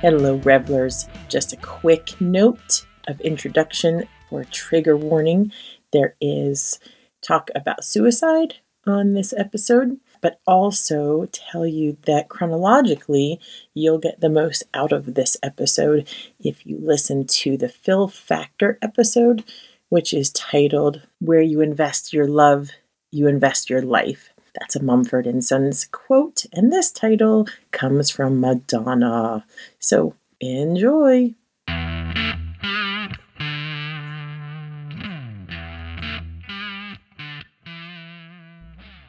Hello, revelers. Just a quick note of introduction for trigger warning. There is talk about suicide on this episode, but also tell you that chronologically, you'll get the most out of this episode if you listen to the Phil Factor episode, which is titled Where You Invest Your Love, You Invest Your Life. That's a Mumford and Sons quote, and this title comes from Madonna. So enjoy.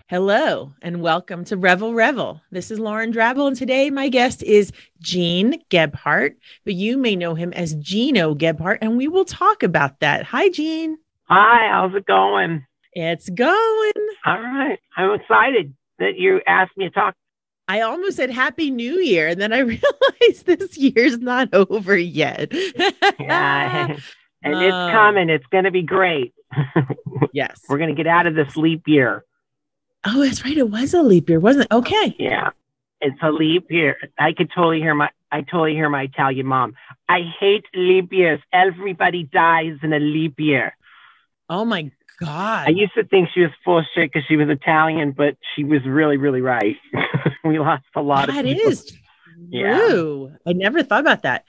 Hello and welcome to Revel Revel. This is Lauren Drabble, and today my guest is Gene Gebhart, but you may know him as Gino Gebhart, and we will talk about that. Hi, Gene. Hi, how's it going? It's going. All right. I'm excited that you asked me to talk. I almost said Happy New Year, and then I realized this year's not over yet. yeah. And it's um, coming. It's going to be great. yes. We're going to get out of this leap year. Oh, that's right. It was a leap year, wasn't it? Okay. Yeah. It's a leap year. I could totally hear my I totally hear my Italian mom. I hate leap years. Everybody dies in a leap year. Oh my God. I used to think she was full of shit because she was Italian, but she was really, really right. we lost a lot that of That is true. Yeah. I never thought about that.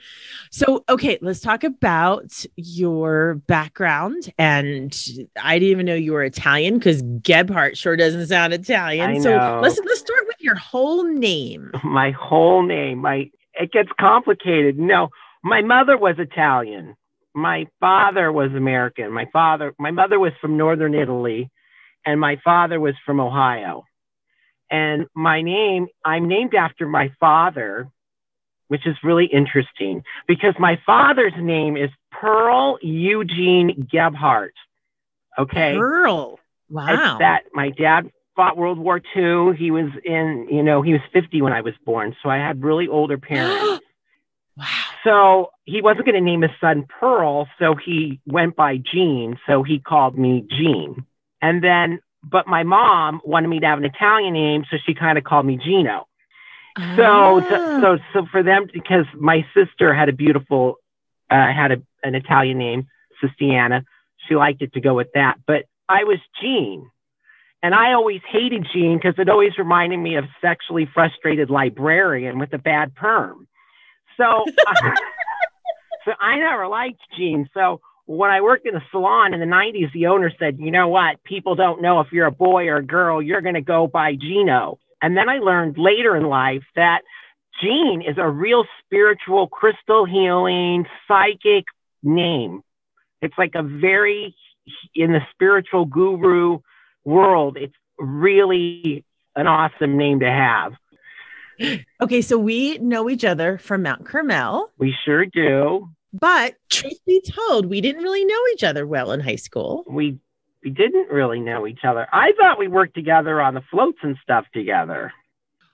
So, okay, let's talk about your background. And I didn't even know you were Italian because Gebhardt sure doesn't sound Italian. So let's let's start with your whole name. My whole name. My it gets complicated. No, my mother was Italian my father was American. My father, my mother was from northern Italy, and my father was from Ohio. And my name, I'm named after my father, which is really interesting because my father's name is Pearl Eugene Gebhardt. Okay. Pearl. Wow. It's that my dad fought World War II. He was in, you know, he was 50 when I was born. So I had really older parents. Wow. So he wasn't going to name his son Pearl, so he went by Gene. So he called me Gene. And then, but my mom wanted me to have an Italian name, so she kind of called me Gino. Ah. So, to, so, so for them, because my sister had a beautiful, uh, had a, an Italian name, Sistiana. She liked it to go with that. But I was Gene. And I always hated Gene because it always reminded me of sexually frustrated librarian with a bad perm. So, uh, so I never liked jeans. So when I worked in a salon in the 90s, the owner said, you know what? People don't know if you're a boy or a girl. You're going to go by Gino. And then I learned later in life that Gene is a real spiritual, crystal healing, psychic name. It's like a very, in the spiritual guru world, it's really an awesome name to have okay, so we know each other from Mount Carmel. We sure do. But truth be told, we didn't really know each other well in high school. We we didn't really know each other. I thought we worked together on the floats and stuff together.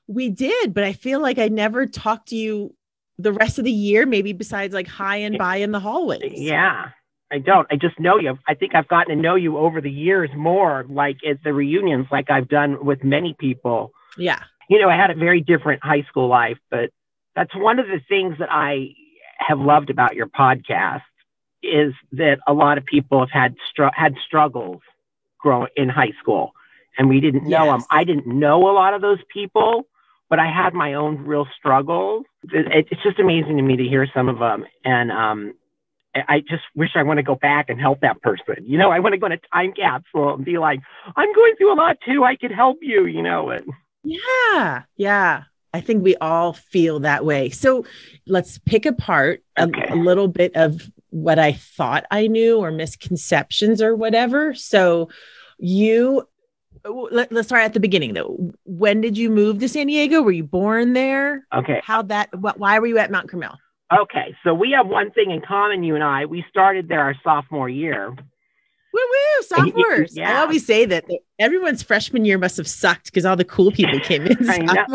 We did, but I feel like I never talked to you the rest of the year, maybe besides like hi and bye in the hallways. Yeah. I don't. I just know you. I think I've gotten to know you over the years more, like at the reunions, like I've done with many people. Yeah you know, I had a very different high school life, but that's one of the things that I have loved about your podcast is that a lot of people have had str- had struggles growing in high school, and we didn't know yes. them. I didn't know a lot of those people, but I had my own real struggles. It, it's just amazing to me to hear some of them, and um, I just wish I want to go back and help that person. You know, I want to go in a time capsule and be like, I'm going through a lot too. I could help you. You know, and yeah. Yeah. I think we all feel that way. So let's pick apart okay. a, a, little bit of what I thought I knew or misconceptions or whatever. So you let, us start at the beginning though. When did you move to San Diego? Were you born there? Okay. How that what why were you at Mount Carmel? Okay. So we have one thing in common, you and I. We started there our sophomore year. Woo woo, sophomores. Yeah. I always say that everyone's freshman year must have sucked because all the cool people came in. I,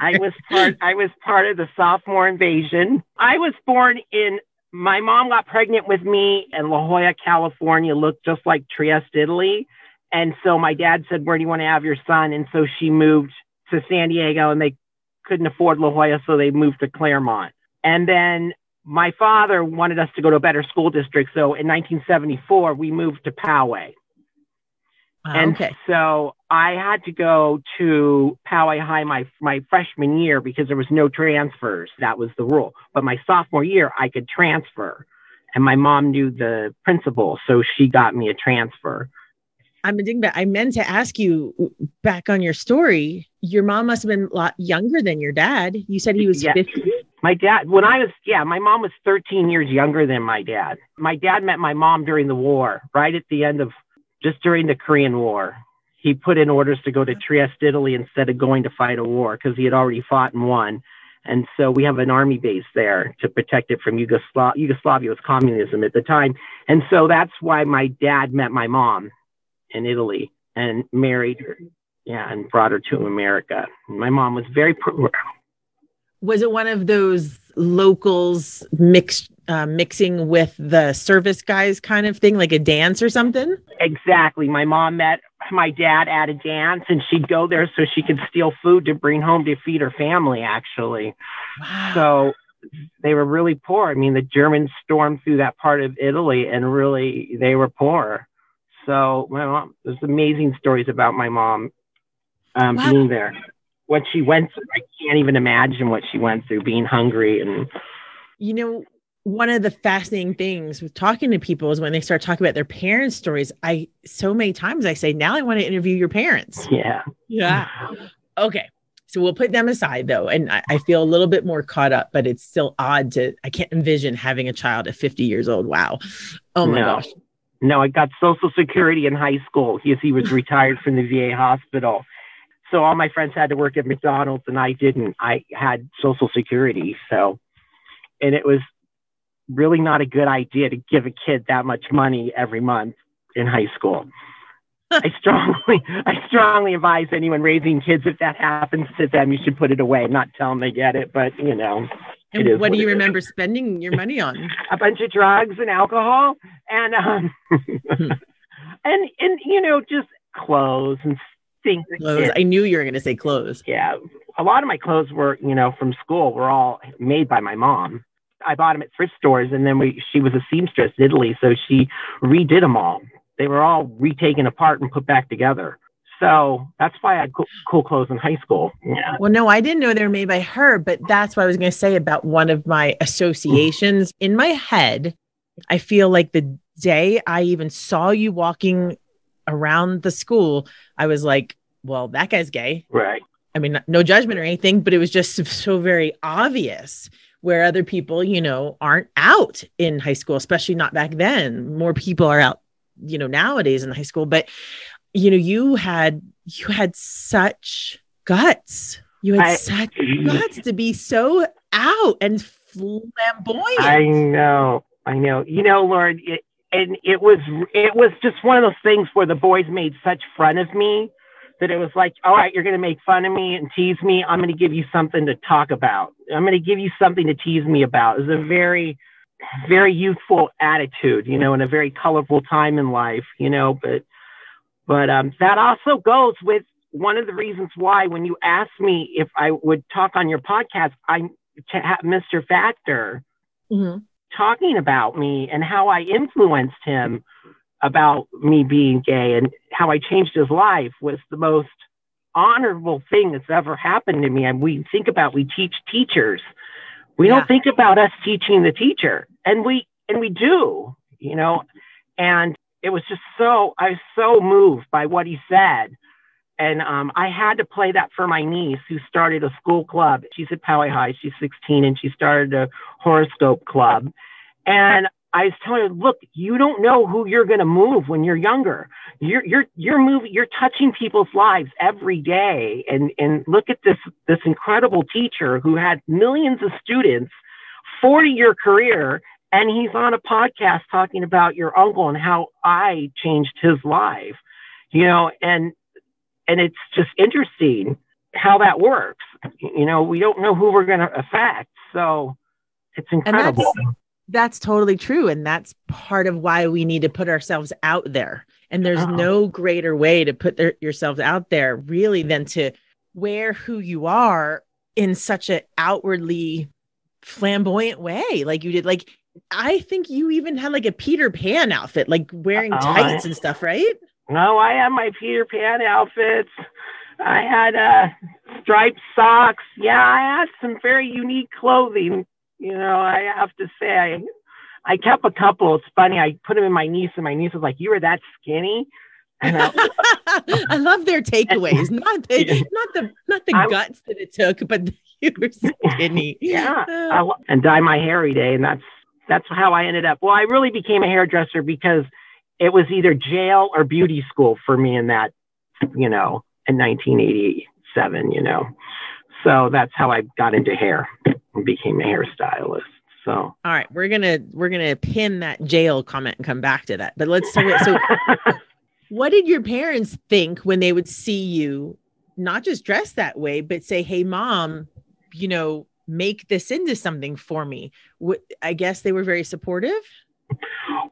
I was part I was part of the sophomore invasion. I was born in my mom got pregnant with me in La Jolla, California, looked just like Trieste, Italy. And so my dad said, Where do you want to have your son? And so she moved to San Diego and they couldn't afford La Jolla, so they moved to Claremont. And then my father wanted us to go to a better school district. So in 1974, we moved to Poway. Ah, and okay. so I had to go to Poway High my my freshman year because there was no transfers. That was the rule. But my sophomore year, I could transfer, and my mom knew the principal, so she got me a transfer. I'm a dingbat. I meant to ask you back on your story. Your mom must have been a lot younger than your dad. You said he was Yeah. 50. My dad, when I was, yeah, my mom was 13 years younger than my dad. My dad met my mom during the war, right at the end of, just during the Korean War. He put in orders to go to Trieste, Italy instead of going to fight a war because he had already fought and won. And so we have an army base there to protect it from Yugoslavia. Yugoslavia was communism at the time. And so that's why my dad met my mom in Italy and married her. Yeah, and brought her to America. My mom was very poor. Was it one of those locals mixed uh, mixing with the service guys kind of thing, like a dance or something? Exactly. My mom met my dad at a dance and she'd go there so she could steal food to bring home to feed her family, actually. Wow. So they were really poor. I mean, the Germans stormed through that part of Italy and really they were poor. So my mom, there's amazing stories about my mom um, Wow. being there. What she went through, I can't even imagine what she went through being hungry and you know, one of the fascinating things with talking to people is when they start talking about their parents' stories. I so many times I say, now I want to interview your parents. yeah. Yeah. Okay. So we'll put them aside though. And I, I feel a little bit more caught up, but it's still odd to, I can't envision having a child at 50 years old. Wow. Oh my No. gosh. No, I got Social Security in high school. He, he was retired from the VA hospital. So all my friends had to work at McDonald's and I didn't. I had Social Security. So, and it was really not a good idea to give a kid that much money every month in high school. I strongly, I strongly advise anyone raising kids if that happens to them, you should put it away. Not tell them they get it, but you know, And is what do you it is. remember spending your money on? a bunch of drugs and alcohol and um and and you know just clothes and things Clothes. I knew you were going to say clothes. yeah. A lot of my clothes were you know from school were all made by my mom. I bought them at thrift stores and then we she was a seamstress in italy so she redid them all. They were all retaken apart and put back together. So that's why i had cool, cool clothes in high school. Yeah. Well, no, I didn't know they were made by her, but that's what I was going to say about one of my associations. In my head. I feel like the day I even saw you walking around the school, I was like, well, that guy's gay. right I mean, no judgment or anything, but it was just so very obvious where other people, you know, aren't out in high school, especially not back then. More people are out, you know, nowadays in high school, but you know, you had you had such guts. You had I- such guts to be so out and flamboyant. I know, I know. You know, Lord, it, and it was it was just one of those things where the boys made such fun of me that it was like, all right, you're going to make fun of me and tease me. I'm going to give you something to talk about. I'm going to give you something to tease me about. It was a very, very youthful attitude, you know, in a very colorful time in life, you know. But, but um, that also goes with one of the reasons why when you asked me if I would talk on your podcast, I to have Mr. Factor Mhm. Talking about me and how I influenced him about me being gay and how I changed his life was the most honorable thing that's ever happened to me. And we think about we teach teachers. We Yeah. don't think about us teaching the teacher. And we and we do, you know. And it was just so I was so moved by what he said. And um, I had to play that for my niece who started a school club. She's at Poway High. She's 16 and she started a horoscope club. And I was telling her, look, you don't know who you're going to move when you're younger. You're you're you're moving. You're touching people's lives every day. And and look at this this incredible teacher who had millions of students, 40 year career, and he's on a podcast talking about your uncle and how I changed his life. You know, and and it's just interesting how that works. You know, we don't know who we're going to affect, so it's incredible. that's that's totally true and that's part of why we need to put ourselves out there and there's Oh. no greater way to put their, yourselves out there really than to wear who you are in such an outwardly flamboyant way like you did like I think you even had like a Peter Pan outfit, like wearing oh, tights and stuff, right? No, I had my Peter Pan outfits. I had uh, striped socks. Yeah, I had some very unique clothing. You know, I have to say, I, I kept a couple. It's funny. I put them in my niece, and my niece was like, "You were that skinny." I, I, love their takeaways. Not the not the not the I'm, guts that it took, but you were skinny. Yeah, I, and dye my hair every day, and that's that's how I ended up. Well, I really became a hairdresser because it was either jail or beauty school for me in that, you know, in 1987, you know. So that's how I got into hair and became a hairstylist. So all right, we're gonna we're gonna pin that jail comment and come back to that. But let's talk about so what did your parents think when they would see you not just dress that way, but say, Hey mom, you know, make this into something for me? I guess they were very supportive.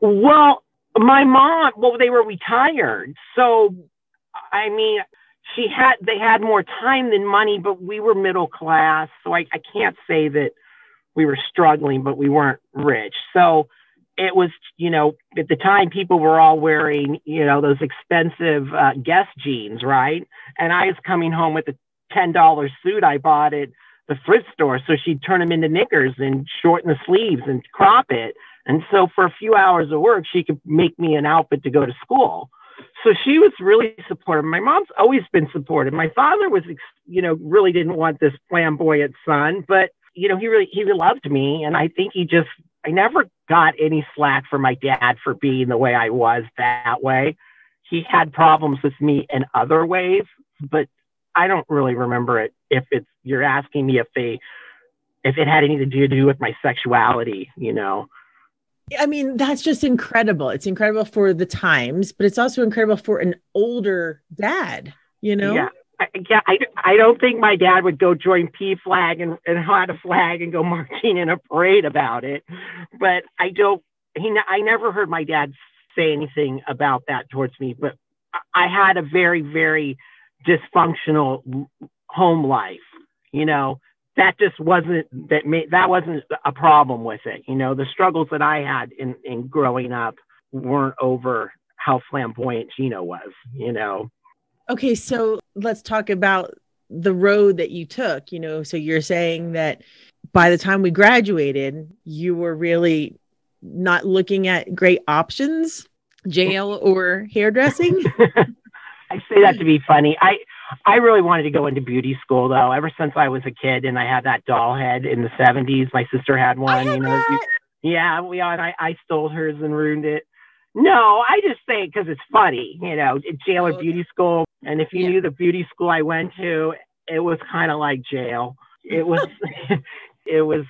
Well, my mom, well, they were retired. So, I mean, she had, they had more time than money, but we were middle class. So I, I can't say that we were struggling, but we weren't rich. So it was, you know, at the time people were all wearing, you know, those expensive uh, Guess jeans, right? And I was coming home with a $10 suit I bought at the thrift store. So she'd turn them into knickers and shorten the sleeves and crop it. And so for a few hours of work, she could make me an outfit to go to school. So she was really supportive. My mom's always been supportive. My father was, you know, really didn't want this flamboyant son, but you know, he really he loved me, and I think he just I never got any slack for my dad for being the way I was that way. He had problems with me in other ways, but I don't really remember it. If it's you're asking me if they if it had anything to do with my sexuality, you know. I mean, that's just incredible. It's incredible for the times, but it's also incredible for an older dad, you know? Yeah. I, yeah, I, I don't think my dad would go join PFLAG and, and had a flag and go marching in a parade about it. But I don't, he, I never heard my dad say anything about that towards me. But I had a very, very dysfunctional home life, you know, that just wasn't that made that wasn't a problem with it. You know, the struggles that I had in in growing up weren't over how flamboyant Gino was. You know. Okay, so let's talk about the road that you took. You know, so you're saying that by the time we graduated, you were really not looking at great options, jail or hairdressing. I say that to be funny. I I really wanted to go into beauty school though. Ever since I was a kid, and I had that doll head in the '70s. My sister had one. you know, that. yeah, we all. I I stole hers and ruined it. No, I just say it because it's funny. You know, jail or beauty school. And if you yeah. knew the beauty school I went to, it was kind of like jail. It was. it was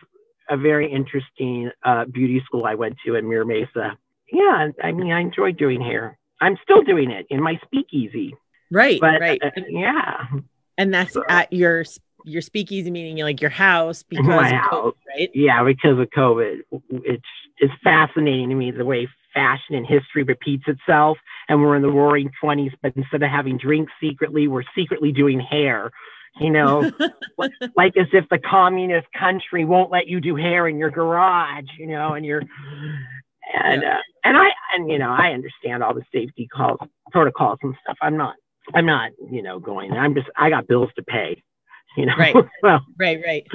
a very interesting uh, beauty school I went to in Mira Mesa. Yeah, I mean, I enjoyed doing hair. I'm still doing it in my speakeasy. Right. But, right. Uh, yeah. And that's so, at your your speakeasy meaning like your house because house. COVID, right? Yeah, because of COVID. It's it's fascinating to me the way fashion and history repeats itself. And we're in the roaring twenties, but instead of having drinks secretly, we're secretly doing hair. You know, like as if the communist country won't let you do hair in your garage, you know, and you're and yeah. uh, and I and you know I understand all the safety calls protocols and stuff. I'm not I'm not, you know, going. I'm just I got bills to pay. You know. Right. well, right, right.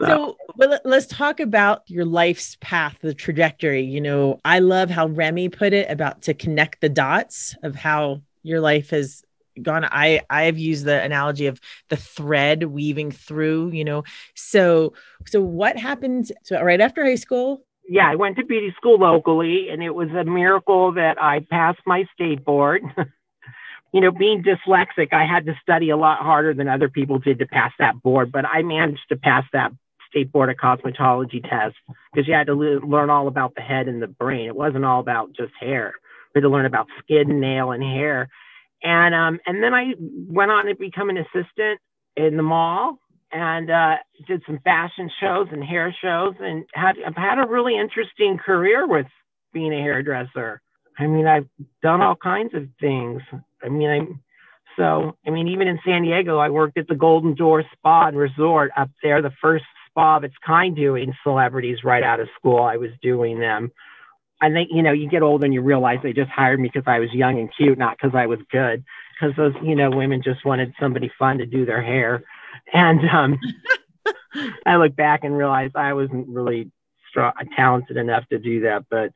So, so well, let's talk about your life's path, the trajectory. You know, I love how Remy put it about to connect the dots of how your life has gone. I I've used the analogy of the thread weaving through. You know, so so what happened? So right after high school, yeah, I went to beauty school locally, and it was a miracle that I passed my state board. you know, being dyslexic, I had to study a lot harder than other people did to pass that board, but I managed to pass that state board of cosmetology test because you had to le- learn all about the head and the brain. It wasn't all about just hair. We had to learn about skin, nail, and hair. And um, and then I went on to become an assistant in the mall and uh, did some fashion shows and hair shows and had I've had a really interesting career with being a hairdresser. I mean, I've done all kinds of things. I mean, I'm so, I mean, even in San Diego, I worked at the Golden Door Spa and Resort up there, the first spa of its kind doing celebrities right out of school. I was doing them. I think, you know, you get older and you realize they just hired me because I was young and cute, not because I was good. Because those, you know, women just wanted somebody fun to do their hair. And um, I look back and realize I wasn't really strong, talented enough to do that, but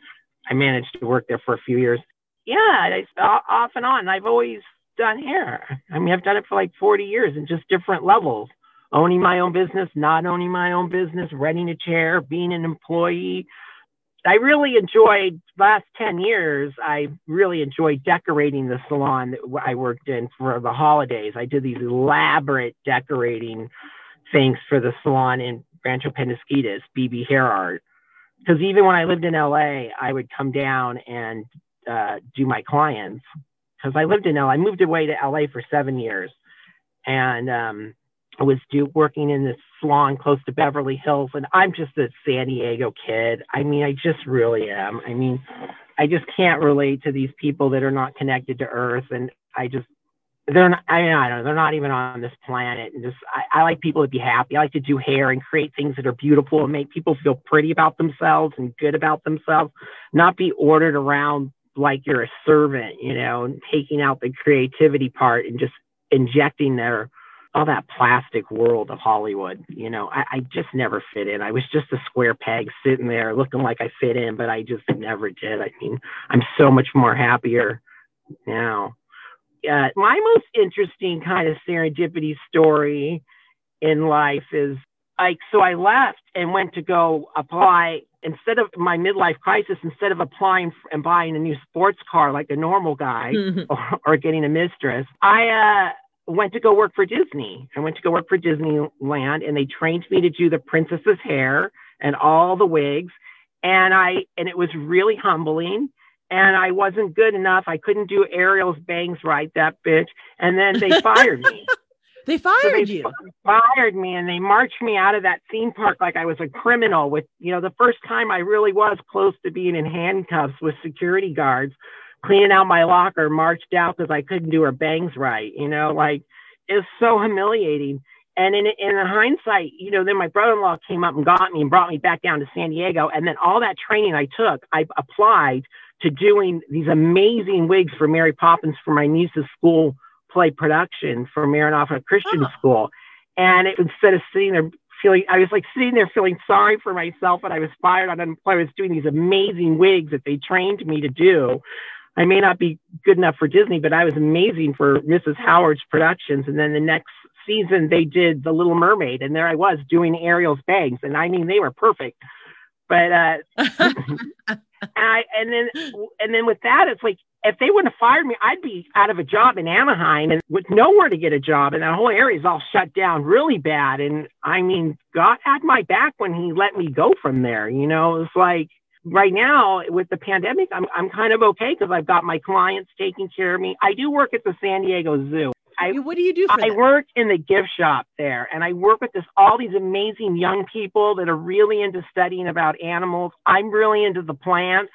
I managed to work there for a few years. Yeah, off and on. I've always done hair. I mean, I've done it for like 40 years in just different levels. Owning my own business, not owning my own business, renting a chair, being an employee. I really enjoyed last 10 years. I really enjoyed decorating the salon that I worked in for the holidays. I did these elaborate decorating things for the salon in Rancho Penasquitos, BB Hair Art. Because even when I lived in LA, I would come down and uh, do my clients because I lived in LA. I moved away to LA for seven years, and um, I was do, working in this salon close to Beverly Hills, and I'm just a San Diego kid. I mean, I just really am. I mean, I just can't relate to these people that are not connected to Earth, and I just they're not, I mean, I don't know, they're not even on this planet. And just, I, I like people to be happy. I like to do hair and create things that are beautiful and make people feel pretty about themselves and good about themselves, not be ordered around like you're a servant, you know, and taking out the creativity part and just injecting their all that plastic world of Hollywood. You know, I, I just never fit in. I was just a square peg sitting there looking like I fit in, but I just never did. I mean, I'm so much more happier now. Uh, my most interesting kind of serendipity story in life is like, so I left and went to go apply instead of my midlife crisis, instead of applying and buying a new sports car like a normal guy or, or, getting a mistress, I uh, went to go work for Disney. I went to go work for Disneyland, and they trained me to do the princess's hair and all the wigs, and I and it was really humbling. And I wasn't good enough. I couldn't do Ariel's bangs right, that bitch. And then they fired me. They fired so they you. Fired me and they marched me out of that theme park like I was a criminal with, you know, the first time I really was close to being in handcuffs with security guards, cleaning out my locker, marched out because I couldn't do her bangs right. You know, like it's so humiliating. And in, in hindsight, you know, then my brother-in-law came up and got me and brought me back down to San Diego. And then all that training I took, I applied to doing these amazing wigs for Mary Poppins for my niece's school play production for Maranoff Maranatha Christian oh. School. And it, instead of sitting there feeling, I was like sitting there feeling sorry for myself, and I was fired on unemployment. I was doing these amazing wigs that they trained me to do. I may not be good enough for Disney, but I was amazing for Mrs. Howard's productions. And then the next season, they did The Little Mermaid, and there I was doing Ariel's bangs, and I mean they were perfect. But uh, and I and then and then with that, it's like if they wouldn't have fired me, I'd be out of a job in Anaheim and with nowhere to get a job. And that whole area is all shut down really bad. And I mean, God had my back when he let me go from there. You know, it's like right now with the pandemic, I'm, I'm kind of okay because I've got my clients taking care of me. I do work at the San Diego Zoo. I, what do you do? I that? work in the gift shop there, and I work with this all these amazing young people that are really into studying about animals. I'm really into the plants,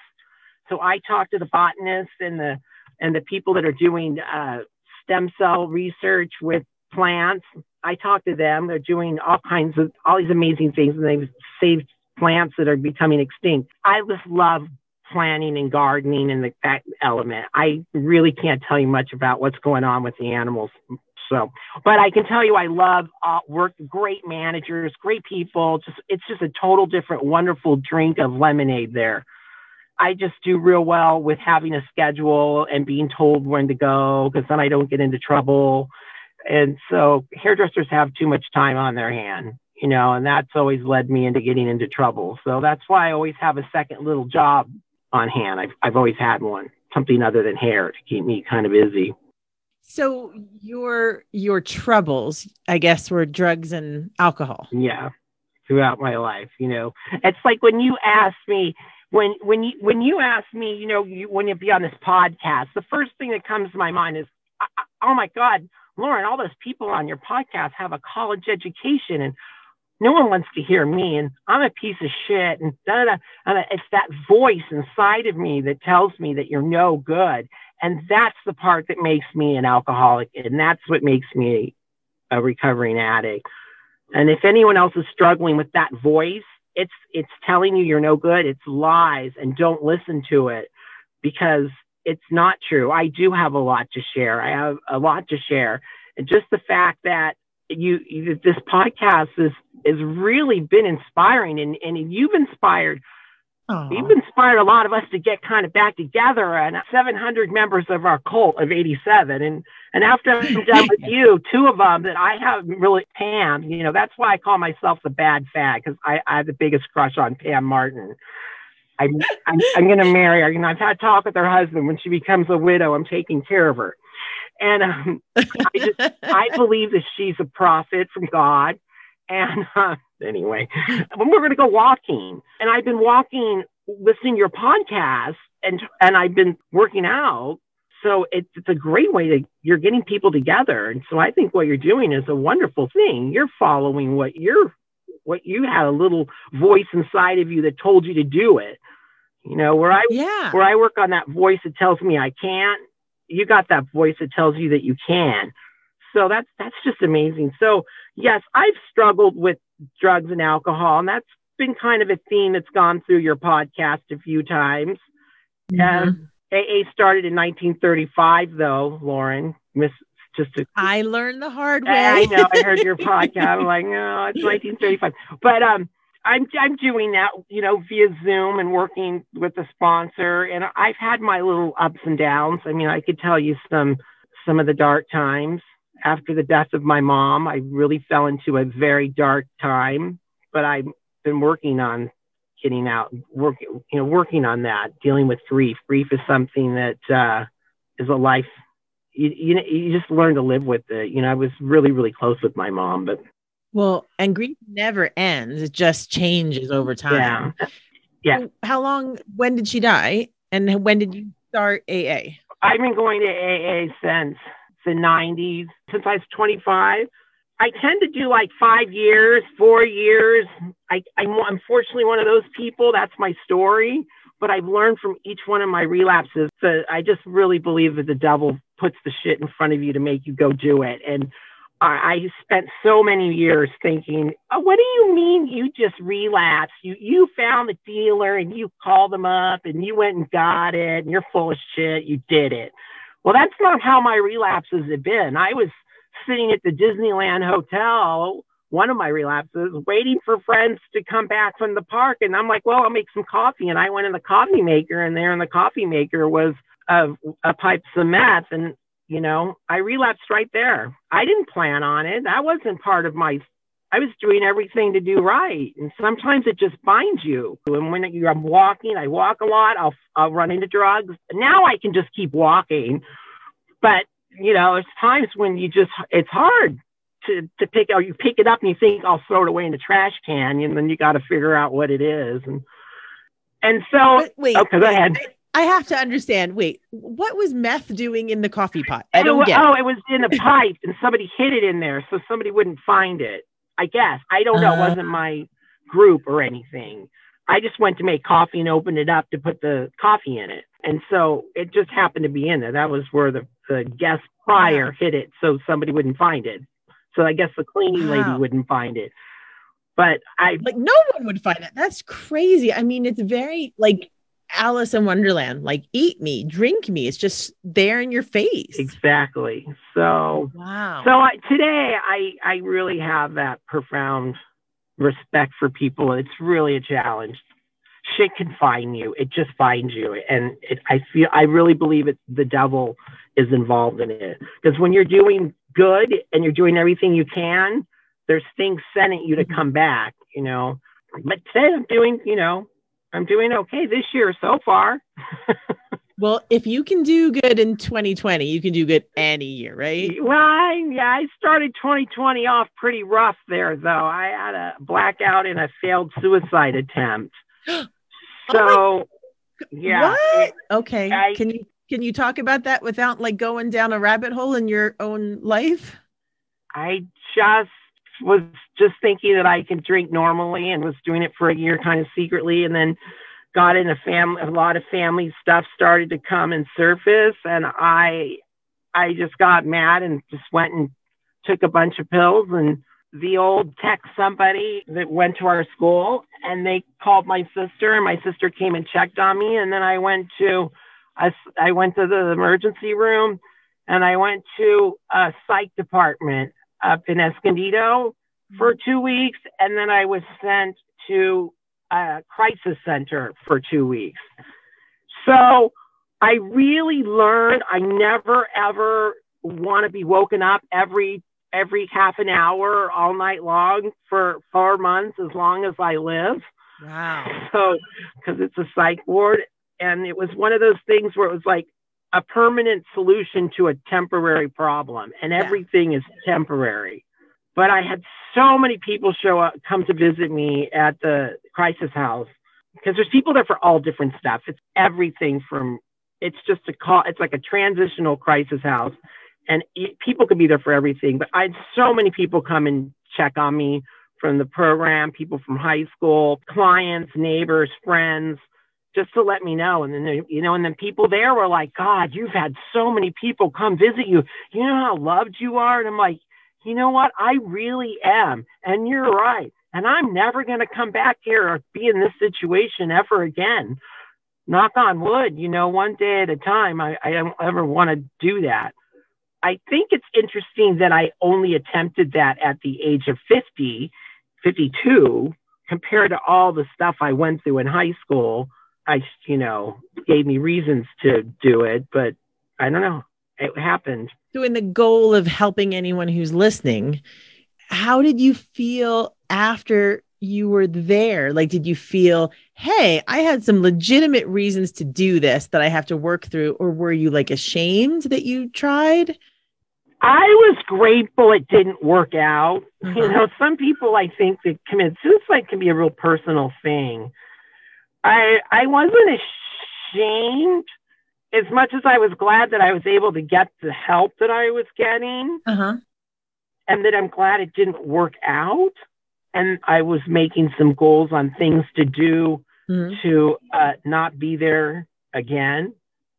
so I talk to the botanists and the and the people that are doing uh, stem cell research with plants. I talk to them. They're doing all kinds of all these amazing things, and they've saved plants that are becoming extinct. I just love planting and gardening and the, that element. I really can't tell you much about what's going on with the animals. So, but I can tell you, I love uh, work. Great managers, great people. Just it's just a total different, wonderful drink of lemonade there. I just do real well with having a schedule and being told when to go because then I don't get into trouble. And so hairdressers have too much time on their hand, you know, and that's always led me into getting into trouble. So that's why I always have a second little job on hand. I've, I've always had one, something other than hair to keep me kind of busy. So your your troubles, I guess, were drugs and alcohol. Yeah, throughout my life. You know, it's like when you ask me, when when you when you ask me, you know, you, when you be on this podcast, the first thing that comes to my mind is, oh my God, Lauren, all those people on your podcast have a college education, and no one wants to hear me, and I'm a piece of shit, and da da. And it's that voice inside of me that tells me that you're no good, and that's the part that makes me an alcoholic, and that's what makes me a recovering addict. And if anyone else is struggling with that voice, it's it's telling you you're no good. It's lies, and don't listen to it because it's not true. I do have a lot to share. I have a lot to share, and just the fact that you, you this podcast is has really been inspiring, and and you've inspired Aww. You've inspired a lot of us to get kind of back together and 700 members of our cult of 87. And, and after I'm done with you, two of them that I have really, Pam, you know, that's why I call myself the bad fag because I, I have the biggest crush on Pam Martin. I, I'm, I'm going to marry her. You know, I've had talk with her husband. When she becomes a widow, I'm taking care of her. And um, I, just, I believe that she's a prophet from God. And uh, anyway, when we're going to go walking, and I've been walking, listening to your podcast, and and I've been working out. So it's, it's a great way to you're getting people together, and so I think what you're doing is a wonderful thing. You're following what you're what you had a little voice inside of you that told you to do it. You know, where I yeah. where I work on that voice that tells me I can't, you got that voice that tells you that you can. So that's that's just amazing. So yes, I've struggled with drugs and alcohol, and that's been kind of a theme that's gone through your podcast a few times. Mm-hmm. AA started in 1935, though, Lauren. Miss, just to, I learned the hard way. I know. I heard your podcast. I'm like, no, it's 1935. But um, I'm I'm doing that, you know, via Zoom and working with a sponsor, and I've had my little ups and downs. I mean, I could tell you some some of the dark times after the death of my mom, I really fell into a very dark time, but I've been working on getting out, working, you know, working on that, dealing with grief. Grief is something that uh, is a life. You, you you just learn to live with it. You know, I was really really close with my mom, but well, and grief never ends. It just changes over time. Yeah. Yeah. How long? When did she die? And when did you start AA? I've been going to AA since the 90s, since I was 25. I tend to do like five years, four years. I, I'm unfortunately one of those people. That's my story. But I've learned from each one of my relapses that I just really believe that the devil puts the shit in front of you to make you go do it. And I spent so many years thinking, oh, what do you mean you just relapsed? You you found the dealer and you called them up and you went and got it and you're full of shit. You did it. Well, that's not how my relapses have been. I was sitting at the Disneyland Hotel, one of my relapses, waiting for friends to come back from the park. And I'm like, well, I'll make some coffee. And I went in the coffee maker, and there in the coffee maker was a, a pipe of meth. And, you know, I relapsed right there. I didn't plan on it. That wasn't part of my I was doing everything to do right. And sometimes it just finds you. And when I'm walking, I walk a lot, I'll, I'll run into drugs. Now I can just keep walking. But, you know, there's times when you just, it's hard to, to pick or you pick it up and you think I'll throw it away in the trash can. And then you got to figure out what it is. And, and so, but wait, okay, go ahead. I have to understand. Wait, what was meth doing in the coffee pot? I don't it, get. Oh, it was in a pipe, and somebody hid it in there, so somebody wouldn't find it. I guess. I don't know. Uh, it wasn't my group or anything. I just went to make coffee and opened it up to put the coffee in it. And so it just happened to be in there. That was where the, the guest prior hid it so somebody wouldn't find it. So I guess the cleaning wow. lady wouldn't find it. But I like no one would find it. That's crazy. I mean, it's very like Alice in Wonderland, like eat me, drink me. It's just there in your face. Exactly. So wow. So I, today I I really have that profound respect for people. It's really a challenge. Shit can find you. It just finds you, and it, I feel I really believe it. The devil is involved in it because when you're doing good and you're doing everything you can, there's things sending you to mm-hmm. come back. You know. But today I'm doing, you know, I'm doing okay this year so far. well, if you can do good in 2020, you can do good any year, right? Well, I, yeah, I started 2020 off pretty rough there, though. I had a blackout and a failed suicide attempt. Oh so, oh yeah. What? Okay. I, can you can you talk about that without like going down a rabbit hole in your own life? I just was just thinking that I can drink normally and was doing it for a year kind of secretly. And then got in a family a lot of family stuff started to come and surface. And I I just got mad and just went and took a bunch of pills. And the old tech somebody that went to our school and they called my sister and my sister came and checked on me. And then I went to I, I went to the emergency room and I went to a psych department up in Escondido for mm-hmm. two weeks and then I was sent to a crisis center for two weeks. So I really learned I never ever want to be woken up every every half an hour all night long for four months as long as I live. Wow. So, because it's a psych ward. And it was one of those things where it was like a permanent solution to a temporary problem, and Yeah. everything is temporary. But I had so many people show up, come to visit me at the crisis house because there's people there for all different stuff. It's everything from, it's just a call, it's like a transitional crisis house and it, people could be there for everything. But I had so many people come and check on me from the program, people from high school, clients, neighbors, friends, just to let me know. And then, you know, and then people there were like, God, you've had so many people come visit you. You know how loved you are? And I'm like, you know what? I really am. And you're right. And I'm never going to come back here or be in this situation ever again. Knock on wood, you know, one day at a time. I, I don't ever want to do that. I think it's interesting that I only attempted that at the age of 50, 52, compared to all the stuff I went through in high school. I, you know, gave me reasons to do it, but I don't know. It happened. So, in the goal of helping anyone who's listening, how did you feel after you were there? Like, did you feel, hey, I had some legitimate reasons to do this that I have to work through? Or were you like ashamed that you tried? I was grateful it didn't work out. You Mhm. know, some people I think that commit suicide can be a real personal thing. I I wasn't ashamed as much as I was glad that I was able to get the help that I was getting Uh huh. and that I'm glad it didn't work out. And I was making some goals on things to do Mhm. to uh, not be there again.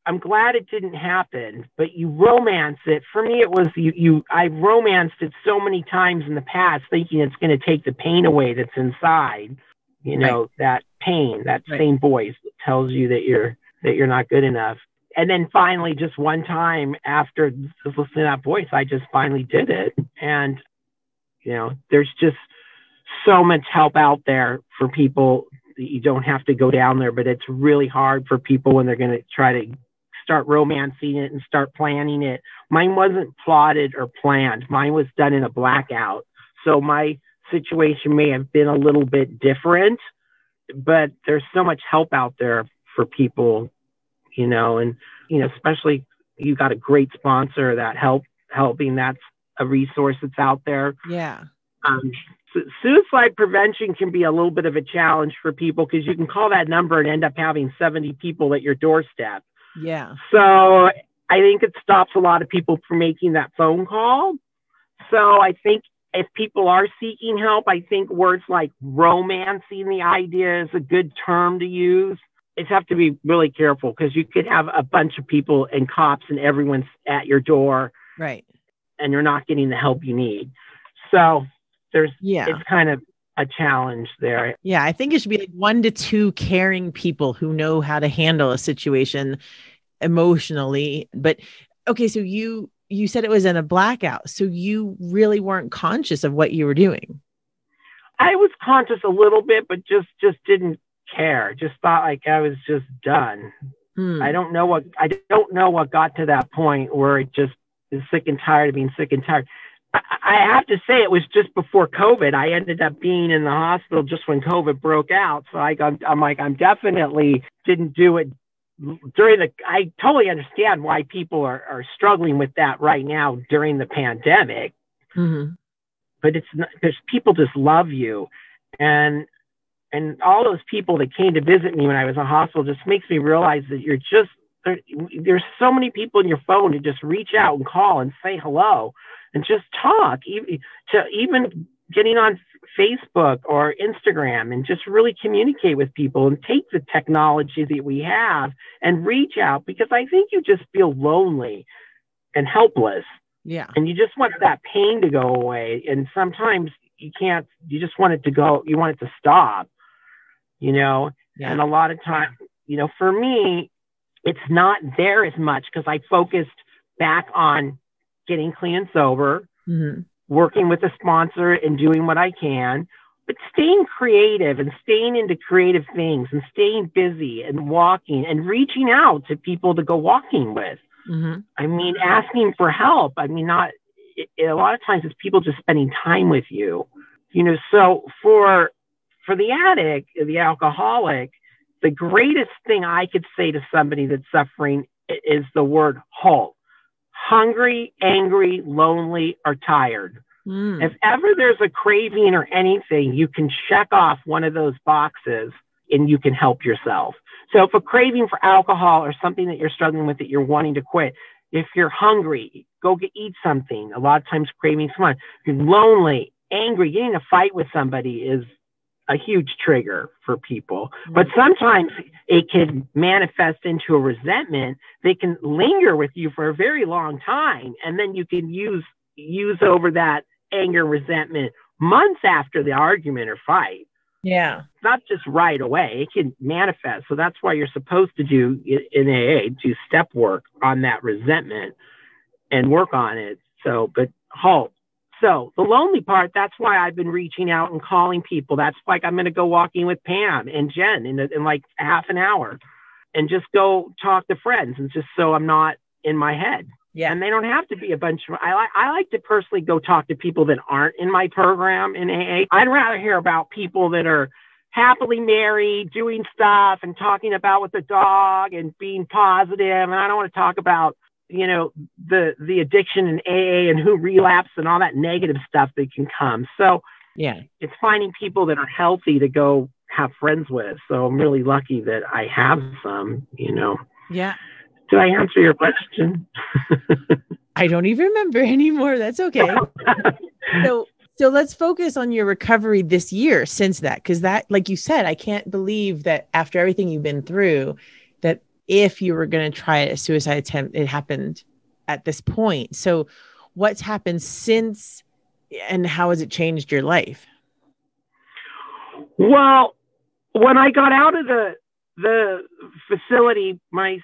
I'm glad it didn't happen, but you romance it. For me, it was you. You, I romanced it so many times in the past, thinking it's going to take the pain away that's inside. You know that pain, that Right. same voice that tells you that you're that you're not good enough. And then finally, just one time after just listening to that voice, I just finally did it. And you know, there's just so much help out there for people. You don't have to go down there, but it's really hard for people when they're going to try to start romancing it and start planning it. Mine wasn't plotted or planned. Mine was done in a blackout. So my situation may have been a little bit different, but there's so much help out there for people, you know, and you know, especially you got a great sponsor that help helping. That's a resource that's out there Yeah. um, su- suicide prevention can be a little bit of a challenge for people because you can call that number and end up having 70 people at your doorstep. Yeah. So I think it stops a lot of people from making that phone call. So I think if people are seeking help, I think words like romancing the idea is a good term to use. It's have to be really careful because you could have a bunch of people and cops and everyone's at your door Right. and you're not getting the help you need. So there's Yeah. it's kind of a challenge there. Yeah, I think it should be like one to two caring people who know how to handle a situation emotionally. But okay, so you you said it was in a blackout, so you really weren't conscious of what you were doing. I was conscious a little bit, but just just didn't care. Just thought like I was just done. Hmm. I don't know what I don't know what got to that point where it just is sick and tired of being sick and tired. I, I have to say it was just before COVID. I ended up being in the hospital just when COVID broke out. So I, I'm, I'm like, I'm definitely didn't do it during the. I totally understand why people are, are struggling with that right now during the pandemic Mhm. but it's not because people just love you and and all those people that came to visit me when I was in hospital just makes me realize that you're just there, there's so many people in your phone to just reach out and call and say hello and just talk even to even getting on Facebook or Instagram and just really communicate with people and take the technology that we have and reach out because I think you just feel lonely and helpless Yeah. and you just want that pain to go away. And sometimes you can't, you just want it to go, you want it to stop, you know? Yeah. And a lot of times, you know, for me, it's not there as much because I focused back on getting clean and sober, hmm working with a sponsor and doing what I can, but staying creative and staying into creative things and staying busy and walking and reaching out to people to go walking with. hmm I mean, asking for help. I mean, not it- a lot of times it's people just spending time with you, you know. So for for the addict, the alcoholic, the greatest thing I could say to somebody that's suffering is the word halt. Hungry, angry, lonely, or tired. Mm. If ever there's a craving or anything, you can check off one of those boxes and you can help yourself. So if a craving for alcohol or something that you're struggling with that you're wanting to quit, if you're hungry, go get, eat something. A lot of times cravings come on. If you're lonely, angry, getting in a fight with somebody is a huge trigger for people. But sometimes it can manifest into a resentment. They can linger with you for a very long time, and then you can use use over that anger, resentment months after the argument or fight. yeah. It's not just right away; it can manifest. So that's why you're supposed to do in AA do step work on that resentment and work on it. So, but halt. So the lonely part, that's why I've been reaching out and calling people. That's like I'm going to go walking with Pam and Jen in, in like half an hour and just go talk to friends and just so I'm not in my head. Yeah. And they don't have to be a bunch of, I like, I like to personally go talk to people that aren't in my program in AA. I'd rather hear about people that are happily married, doing stuff and talking about with the dog and being positive. And I don't want to talk about, you know, the, the addiction and AA and who relapse and all that negative stuff that can come. So Yeah. it's finding people that are healthy to go have friends with. So I'm really lucky that I have some, you know. Yeah. Did I answer your question? I don't even remember anymore. That's okay. so so let's focus on your recovery this year since that because that like you said i can't believe that after everything you've been through if you were going to try a suicide attempt it happened at this point so what's happened since and how has it changed your life Well, when I got out of the the facility, my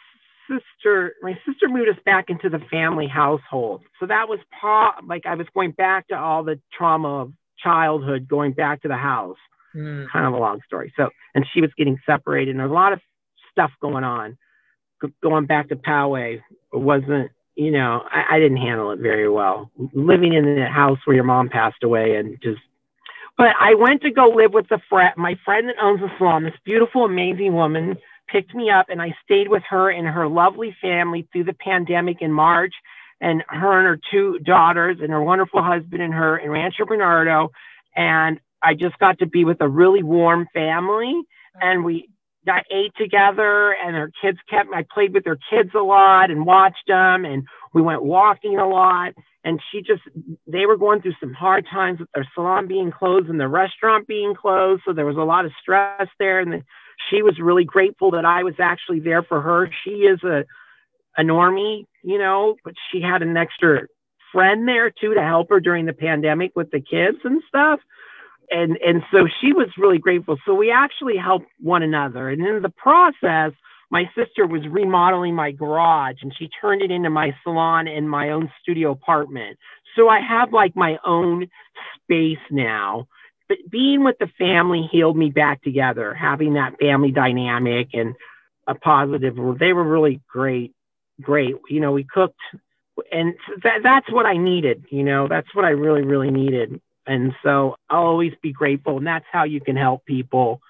sister my sister moved us back into the family household. So that was pa- like I was going back to all the trauma of childhood, going back to the house. Hmm. Kind of a long story. So, and she was getting separated, and there was a lot of stuff going on. Going back to Poway wasn't, you know, I, I didn't handle it very well. Living in the house where your mom passed away, and just but I went to go live with the friend, my friend that owns the salon. This beautiful, amazing woman picked me up, and I stayed with her and her lovely family through the pandemic in March. And her and her two daughters, and her wonderful husband, and her in Rancho Bernardo. And I just got to be with a really warm family, and we got ate together. And their kids kept. I played with their kids a lot and watched them, and we went walking a lot and she just they were going through some hard times with their salon being closed and the restaurant being closed so there was a lot of stress there and the, she was really grateful that i was actually there for her she is a a normie you know but she had an extra friend there too to help her during the pandemic with the kids and stuff and and so she was really grateful so we actually helped one another and in the process my sister was remodeling my garage and she turned it into my salon and my own studio apartment. So I have like my own space now. But being with the family healed me back together, having that family dynamic and a positive, they were really great, great. You know, we cooked and that, that's what I needed, you know, that's what I really, really needed. And so I'll always be grateful. And that's how you can help people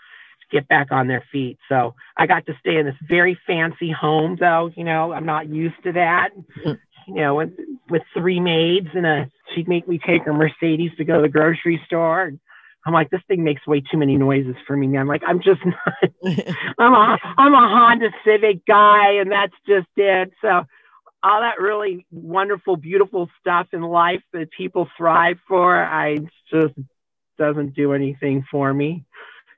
get back on their feet. So I got to stay in this very fancy home, though. You know, I'm not used to that. Mm. You know, with, with three maids and a, she'd make me take her Mercedes to go to the grocery store. And I'm like, this thing makes way too many noises for me. I'm like, I'm just not. I'm a I'm a Honda Civic guy, and that's just it. So all that really wonderful, beautiful stuff in life that people thrive for, I just doesn't do anything for me.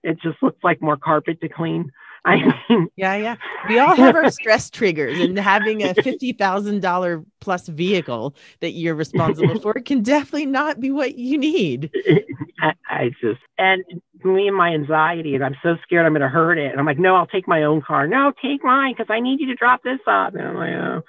It just looks like more carpet to clean. I mean, yeah, yeah. We all have our stress triggers, and having a fifty thousand dollar plus vehicle that you're responsible for can definitely not be what you need. I, I just and me and my anxiety, and I'm so scared I'm going to hurt it. And I'm like, no, I'll take my own car. No, take mine because I need you to drop this off. And I'm like, oh.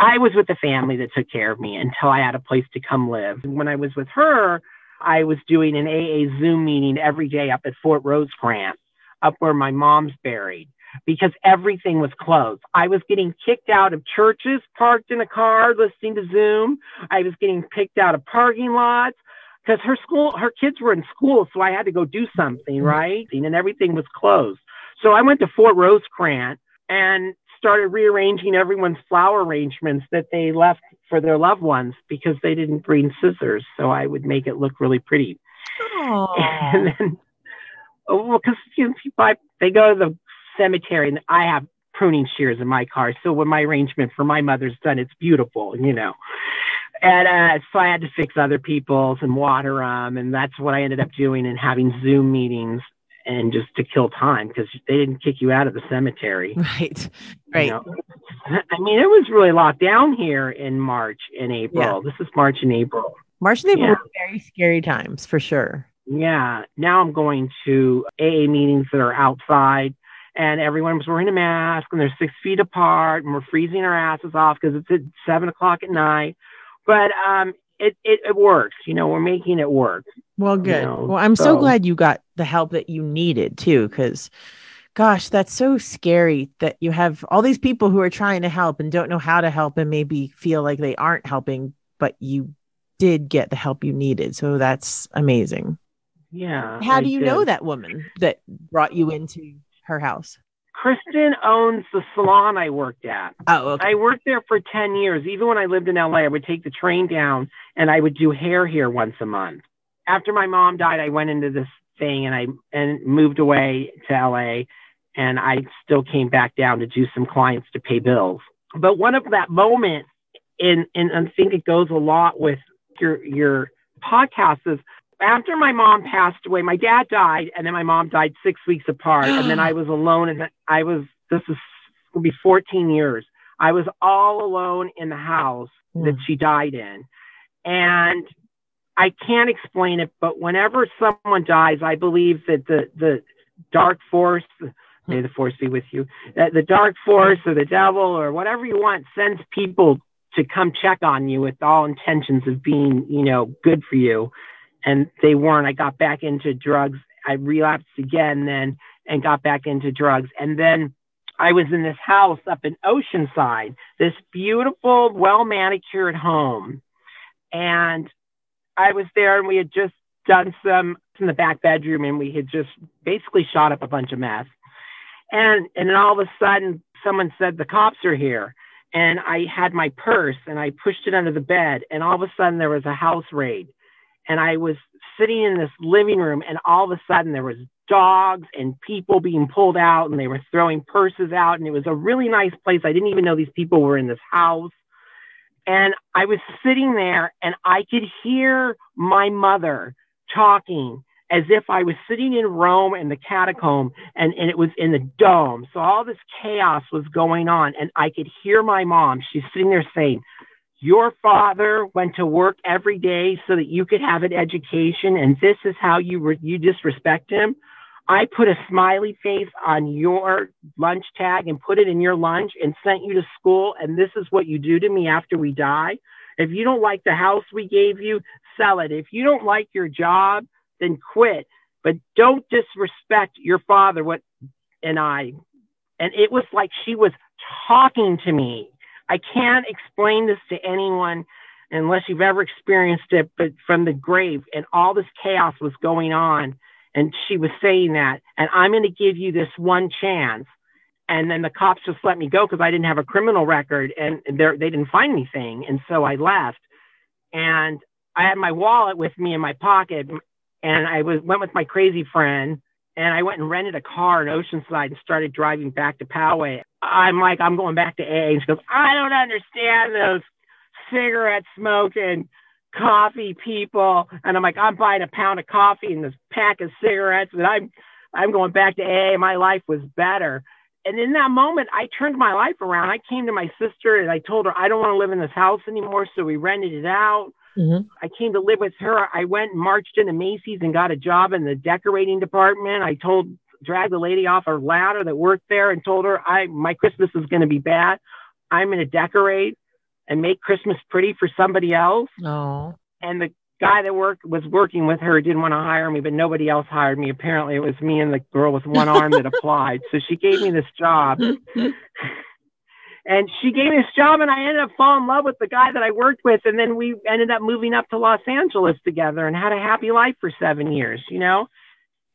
I was with the family that took care of me until I had a place to come live. And When I was with her, I was doing an AA Zoom meeting every day up at Fort Rosecrans up where my mom's buried because everything was closed. I was getting kicked out of churches, parked in a car listening to Zoom. I was getting kicked out of parking lots because her school, her kids were in school, so I had to go do something, mm-hmm. right? And everything was closed. So I went to Fort Rosecrans and started rearranging everyone's flower arrangements that they left for their loved ones because they didn't bring scissors. So I would make it look really pretty. Aww. And then well, because you know, people, I, they go to the cemetery and I have pruning shears in my car. So when my arrangement for my mother's done, it's beautiful, you know. And uh, so I had to fix other people's and water them. And that's what I ended up doing and having Zoom meetings and just to kill time because they didn't kick you out of the cemetery. Right. Right. You know? I mean, it was really locked down here in March and April. Yeah. This is March and April. March and April yeah. were very scary times for sure. Yeah. Now I'm going to AA meetings that are outside and everyone was wearing a mask and they're six feet apart and we're freezing our asses off because it's at seven o'clock at night. But um, it, it, it works. You know, we're making it work. Well, good. You know? Well, I'm so, so glad you got the help that you needed too, because gosh, that's so scary that you have all these people who are trying to help and don't know how to help and maybe feel like they aren't helping, but you did get the help you needed. So that's amazing. Yeah. How I do you did. know that woman that brought you into her house? Kristen owns the salon I worked at. Oh, okay. I worked there for 10 years. Even when I lived in LA, I would take the train down and I would do hair here once a month. After my mom died, I went into this thing and I and moved away to LA and I still came back down to do some clients to pay bills. But one of that moment in and I think it goes a lot with your your podcast is after my mom passed away, my dad died, and then my mom died six weeks apart, and then I was alone, and I was this is will be 14 years. I was all alone in the house mm. that she died in, and I can't explain it, but whenever someone dies, I believe that the the dark force, may the force be with you, that the dark force or the devil or whatever you want sends people to come check on you with all intentions of being, you know, good for you and they weren't. I got back into drugs. I relapsed again then and got back into drugs. And then I was in this house up in Oceanside, this beautiful, well manicured home. And I was there and we had just done some in the back bedroom and we had just basically shot up a bunch of meth. And and then all of a sudden someone said the cops are here. And I had my purse and I pushed it under the bed and all of a sudden there was a house raid and I was sitting in this living room, and all of a sudden there was dogs and people being pulled out, and they were throwing purses out, and it was a really nice place. I didn't even know these people were in this house. And I was sitting there, and I could hear my mother talking as if I was sitting in Rome in the catacomb and, and it was in the dome. So all this chaos was going on, and I could hear my mom. She's sitting there saying, your father went to work every day so that you could have an education and this is how you re- you disrespect him. I put a smiley face on your lunch tag and put it in your lunch and sent you to school and this is what you do to me after we die. If you don't like the house we gave you sell it. If you don't like your job then quit. But don't disrespect your father what and i. And it was like she was talking to me I can't explain this to anyone unless you've ever experienced it, but from the grave and all this chaos was going on. And she was saying that, and I'm going to give you this one chance. And then the cops just let me go because I didn't have a criminal record and they didn't find anything. And so I left. And I had my wallet with me in my pocket. And I was went with my crazy friend and I went and rented a car in Oceanside and started driving back to Poway. I'm like, I'm going back to AA. She goes, I don't understand those cigarette smoking coffee people. And I'm like, I'm buying a pound of coffee and this pack of cigarettes. And I'm, I'm going back to AA. My life was better. And in that moment, I turned my life around. I came to my sister and I told her, I don't want to live in this house anymore. So we rented it out. Mm-hmm. I came to live with her. I went and marched into Macy's and got a job in the decorating department. I told, dragged the lady off a ladder that worked there and told her, I, my Christmas is going to be bad. I'm going to decorate and make Christmas pretty for somebody else. Oh. And the guy that worked was working with her didn't want to hire me, but nobody else hired me. Apparently, it was me and the girl with one arm that applied. So she gave me this job. and she gave me this job, and I ended up falling in love with the guy that I worked with. And then we ended up moving up to Los Angeles together and had a happy life for seven years, you know?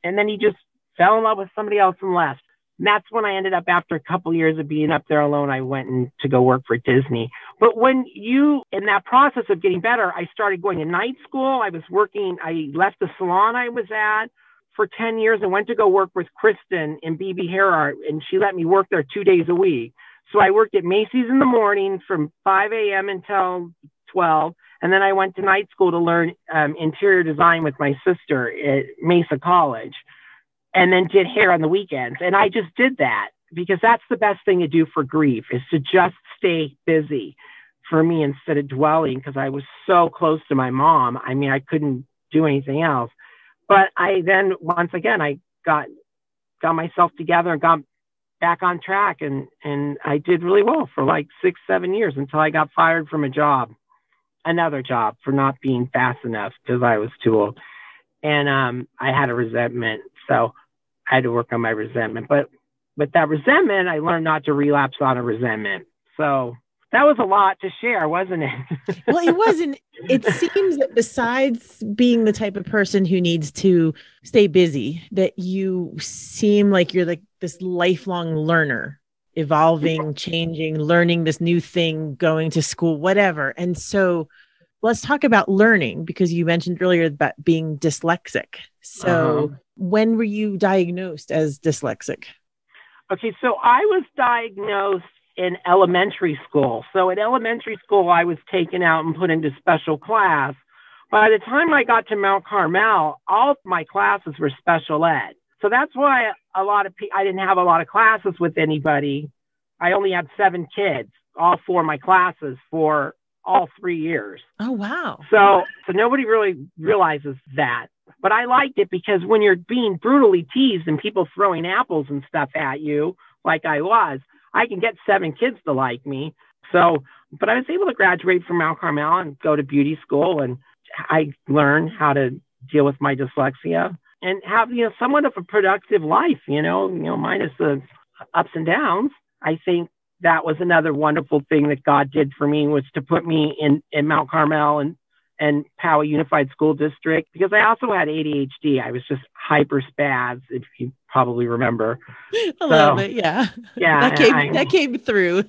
And then he just fell in love with somebody else and left. And that's when I ended up after a couple years of being up there alone, I went and to go work for Disney. But when you in that process of getting better, I started going to night school. I was working, I left the salon I was at for 10 years and went to go work with Kristen in BB Hair Art, and she let me work there two days a week. So I worked at Macy's in the morning from 5 a.m. until 12. And then I went to night school to learn um, interior design with my sister at Mesa College and then did hair on the weekends. And I just did that because that's the best thing to do for grief is to just stay busy for me instead of dwelling because I was so close to my mom. I mean, I couldn't do anything else. But I then once again I got got myself together and got back on track and and I did really well for like 6 7 years until I got fired from a job. Another job for not being fast enough because I was too old. And um I had a resentment. So I had to work on my resentment. But with that resentment, I learned not to relapse on a resentment. So that was a lot to share, wasn't it? well, it wasn't. It seems that besides being the type of person who needs to stay busy, that you seem like you're like this lifelong learner, evolving, changing, learning this new thing, going to school, whatever. And so let's talk about learning because you mentioned earlier about being dyslexic. So uh-huh. when were you diagnosed as dyslexic? Okay, so I was diagnosed in elementary school. So at elementary school, I was taken out and put into special class. By the time I got to Mount Carmel, all of my classes were special ed. So that's why a lot of I didn't have a lot of classes with anybody. I only had seven kids, all four of my classes for all three years. Oh wow! So so nobody really realizes that. But I liked it because when you're being brutally teased and people throwing apples and stuff at you, like I was, I can get seven kids to like me. So, but I was able to graduate from Mount Carmel and go to beauty school, and I learned how to deal with my dyslexia and have you know somewhat of a productive life. You know, you know, minus the ups and downs. I think that was another wonderful thing that God did for me was to put me in in Mount Carmel and and Poway Unified School District because I also had ADHD. I was just hyper spaz, if you probably remember. A so, little bit, yeah. Yeah. that came I, that came through.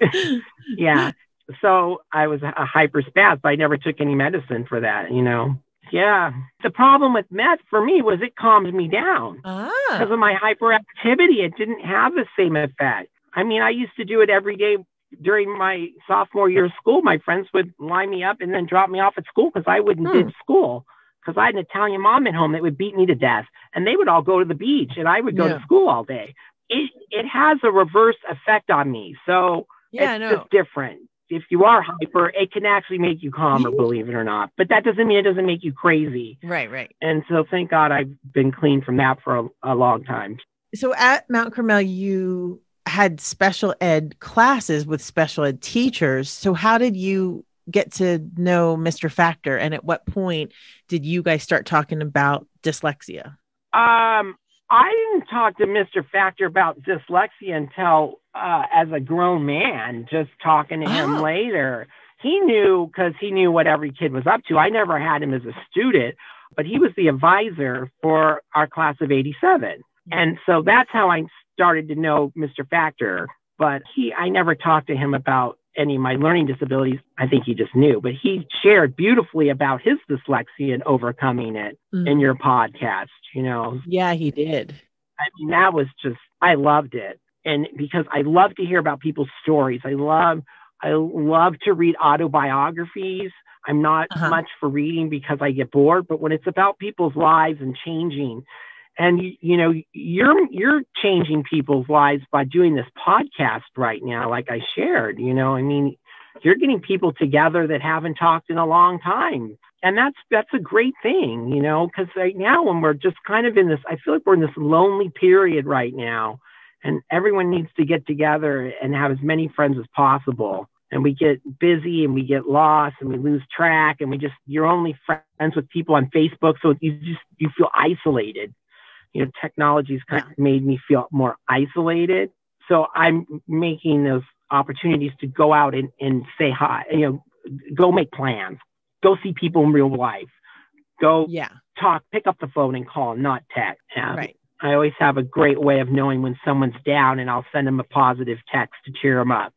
yeah. So I was a hyper spaz, but I never took any medicine for that, you know. Yeah. The problem with meth for me was it calmed me down. Ah. Because of my hyperactivity, it didn't have the same effect. I mean, I used to do it every day during my sophomore year of school, my friends would line me up and then drop me off at school because I wouldn't hmm. school because I had an Italian mom at home that would beat me to death, and they would all go to the beach, and I would go yeah. to school all day. It it has a reverse effect on me, so yeah, it's just different. If you are hyper, it can actually make you calmer, believe it or not. But that doesn't mean it doesn't make you crazy. Right, right. And so, thank God, I've been clean from that for a, a long time. So at Mount Carmel, you had special ed classes with special ed teachers. So how did you get to know Mr. Factor and at what point did you guys start talking about dyslexia? Um, I didn't talk to Mr. Factor about dyslexia until uh, as a grown man, just talking to him oh. later. He knew because he knew what every kid was up to. I never had him as a student, but he was the advisor for our class of 87. And so that's how I started to know Mr. Factor, but he, I never talked to him about any of my learning disabilities. I think he just knew, but he shared beautifully about his dyslexia and overcoming it mm-hmm. in your podcast, you know? Yeah, he did. I mean, that was just, I loved it. And because I love to hear about people's stories, I love, I love to read autobiographies. I'm not uh-huh. much for reading because I get bored, but when it's about people's lives and changing and you, know you're you're changing people's lives by doing this podcast right now like i shared you know? I mean you're getting people together that haven't talked in a long time. And that's that's a great thing you know? Because right now when we're just kind of in this i feel like we're in this lonely period right now. And everyone needs to get together and have as many friends as possible. And we get busy and we get lost and we lose track and we just you're only friends with people on facebook. So you just you feel isolated you know technology's kind yeah. of made me feel more isolated. So i'm making those opportunities to go out and, and say hi you know go make plans. Go see people in real life. Go yeah. talk pick up the phone and call not text. Um, right. I always have a great way of knowing when someone's down and I'll send them a positive text to cheer them up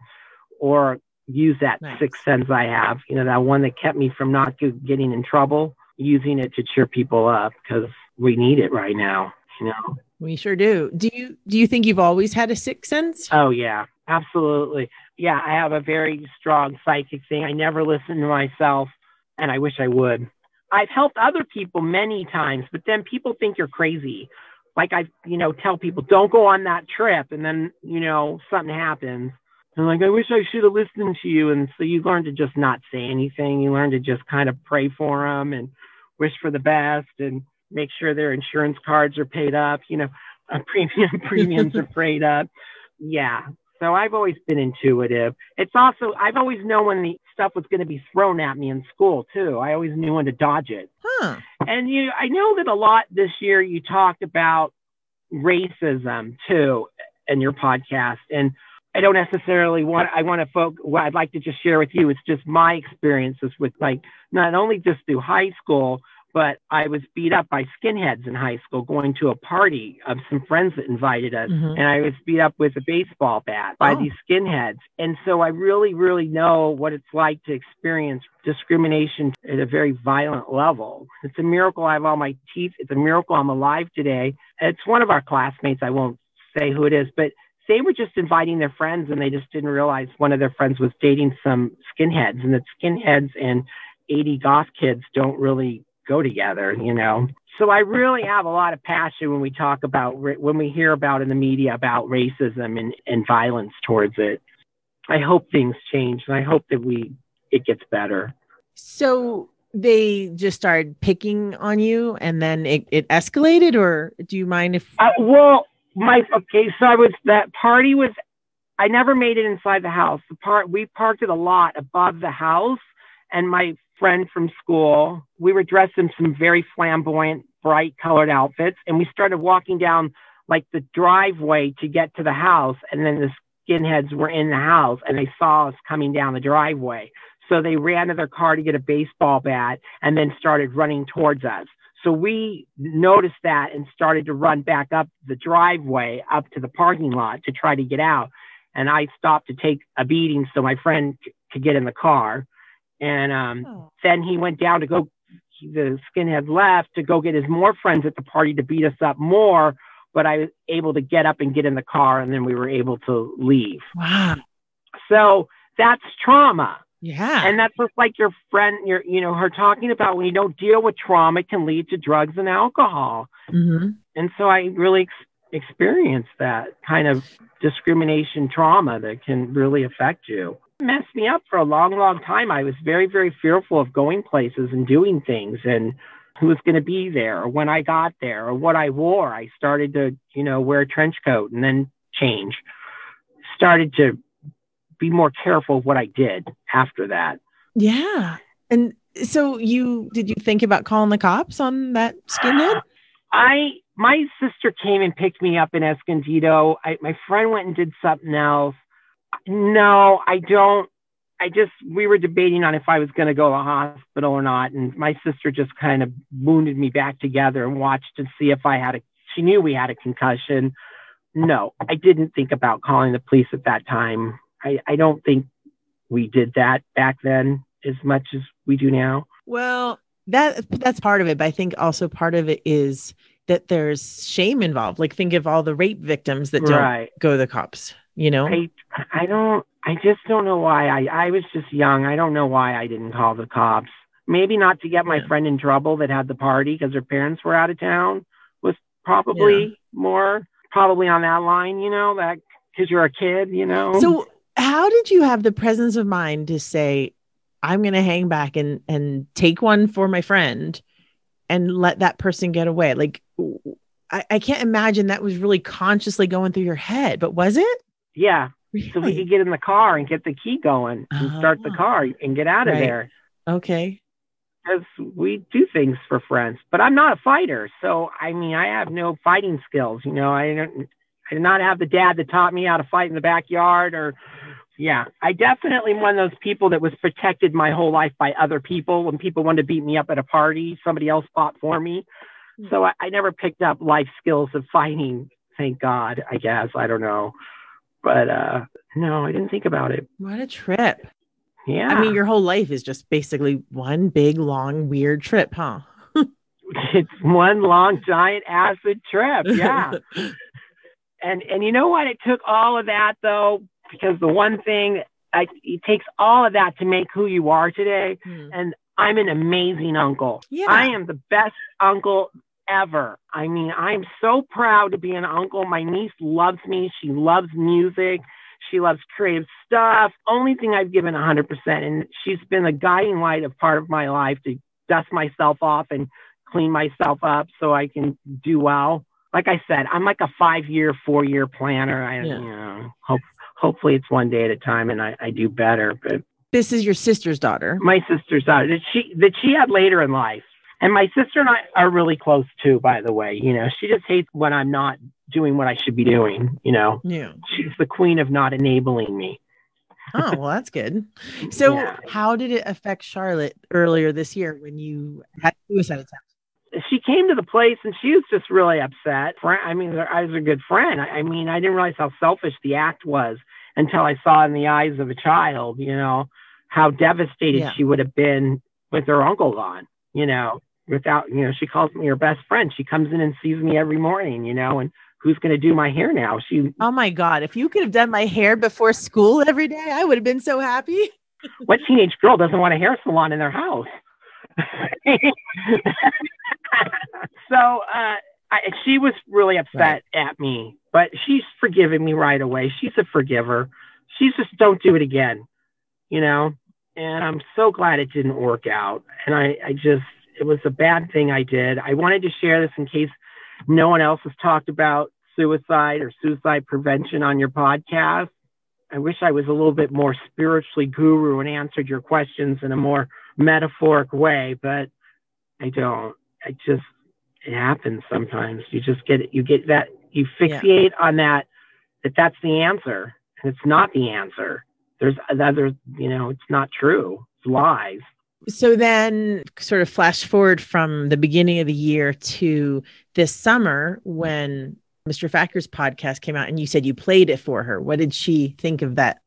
or use that nice. sixth sense I have, you know, that one that kept me from not getting in trouble, using it to cheer people up because we need it right now, you know. We sure do. Do you do you think you've always had a sixth sense? Oh yeah, absolutely. Yeah, I have a very strong psychic thing. I never listen to myself and I wish I would. I've helped other people many times, but then people think you're crazy like I, you know, tell people don't go on that trip, and then you know something happens. And like I wish I should have listened to you, and so you learn to just not say anything. You learn to just kind of pray for them and wish for the best, and make sure their insurance cards are paid up. You know, uh, premium premiums are paid up. Yeah, so I've always been intuitive. It's also, I've always known when the stuff was going to be thrown at me in school too. I always knew when to dodge it. Huh. And you, I know that a lot this year you talked about racism too in your podcast. And I don't necessarily want, I want to focus, what I'd like to just share with you is just my experiences with like, not only just through high school, but I was beat up by skinheads in high school going to a party of some friends that invited us. Mm-hmm. And I was beat up with a baseball bat by oh. these skinheads. And so I really, really know what it's like to experience discrimination at a very violent level. It's a miracle I have all my teeth. It's a miracle I'm alive today. It's one of our classmates. I won't say who it is, but they were just inviting their friends and they just didn't realize one of their friends was dating some skinheads and that skinheads and 80 goth kids don't really go together, you know. So I really have a lot of passion when we talk about when we hear about in the media about racism and, and violence towards it. I hope things change and I hope that we it gets better. So they just started picking on you and then it, it escalated or do you mind if uh, well my okay so i was that party was i never made it inside the house the part we parked it a lot above the house and my friend from school. We were dressed in some very flamboyant, bright colored outfits, and we started walking down like the driveway to get to the house. And then the skinheads were in the house and they saw us coming down the driveway. So they ran to their car to get a baseball bat and then started running towards us. So we noticed that and started to run back up the driveway up to the parking lot to try to get out. And I stopped to take a beating so my friend could get in the car. And um, oh. then he went down to go, the skinhead left to go get his more friends at the party to beat us up more. But I was able to get up and get in the car, and then we were able to leave. Wow. So that's trauma. Yeah. And that's just like your friend, your, you know, her talking about when you don't deal with trauma, it can lead to drugs and alcohol. Mm-hmm. And so I really ex- experienced that kind of discrimination trauma that can really affect you messed me up for a long, long time. I was very, very fearful of going places and doing things and who was going to be there or when I got there or what I wore. I started to, you know, wear a trench coat and then change. Started to be more careful of what I did after that. Yeah. And so you did you think about calling the cops on that skinhead? I my sister came and picked me up in Escondido. I, my friend went and did something else. No, I don't. I just we were debating on if I was going to go to the hospital or not, and my sister just kind of wounded me back together and watched to see if I had a. She knew we had a concussion. No, I didn't think about calling the police at that time. I, I don't think we did that back then as much as we do now. Well, that that's part of it, but I think also part of it is that there's shame involved. Like think of all the rape victims that don't right. go to the cops you know i i don't i just don't know why i i was just young i don't know why i didn't call the cops maybe not to get my yeah. friend in trouble that had the party because her parents were out of town was probably more, probably on that line, you know, that because you're a kid, you know. So, how did you have the presence of mind to say, I'm going to hang back and and take one for my friend and let that person get away? Like, I, I can't imagine that was really consciously going through your head, but was it? yeah. So we Really? could get in the car and get the key going and start the Ah. car and get out of Right. there. Okay. because we do things for friends. But I'm not a fighter, so I mean, I have no fighting skills. You know, I don't. I did not have the dad that taught me how to fight in the backyard, or yeah, I definitely am one of those people that was protected my whole life by other people. When people wanted to beat me up at a party, somebody else fought for me. So I, I never picked up life skills of fighting. Thank God, I guess. I don't know. But uh no, I didn't think about it. What a trip. Yeah. I mean, your whole life is just basically one big, long, weird trip, huh? it's one long giant acid trip. Yeah. and and you know what? It took all of that though, because the one thing I, it takes all of that to make who you are today. Hmm. And I'm an amazing uncle. Yeah. I am the best uncle ever. I mean, I'm so proud to be an uncle. My niece loves me. She loves music. She loves creative stuff. Only thing I've given 100%. And she's been a guiding light of part of my life to dust myself off and clean myself up so I can do well. Like I said, I'm like a five year, four year planner. I, Yeah. you know, hope, hopefully it's one day at a time and I, I do better. But This is your sister's daughter. my sister's daughter that she that she had later in life. And my sister and I are really close too, by the way. You know, she just hates when I'm not doing what I should be doing. You know, Yeah. she's the queen of not enabling me. Oh, well, that's good. So, Yeah. how did it affect Charlotte earlier this year when you had suicide attempt? She came to the place and she was just really upset. I mean, I was a good friend. I mean, I didn't realize how selfish the act was until I saw in the eyes of a child, you know, how devastated Yeah. she would have been with her uncle gone, you know, without, you know, she calls me her best friend. She comes in and sees me every morning, you know, and who's going to do my hair now? She, Oh my God. If you could have done my hair before school every day, I would have been so happy. what teenage girl doesn't want a hair salon in their house? so uh, I, she was really upset at me, but she's forgiven me right away. She's a forgiver. She's just don't do it again, you know. And I'm so glad it didn't work out. And I, I just, it was a bad thing I did. I wanted to share this in case no one else has talked about suicide or suicide prevention on your podcast. I wish I was a little bit more spiritually guru and answered your questions in a more metaphoric way, but I don't. I just it happens sometimes. You just get you get that you Yeah. fixate on that that that's the answer, and it's not the answer. There's other, you know, it's not true. It's lies. So then, sort of flash forward from the beginning of the year to this summer when Mr. Factor's podcast came out and you said you played it for her. What did she think of that?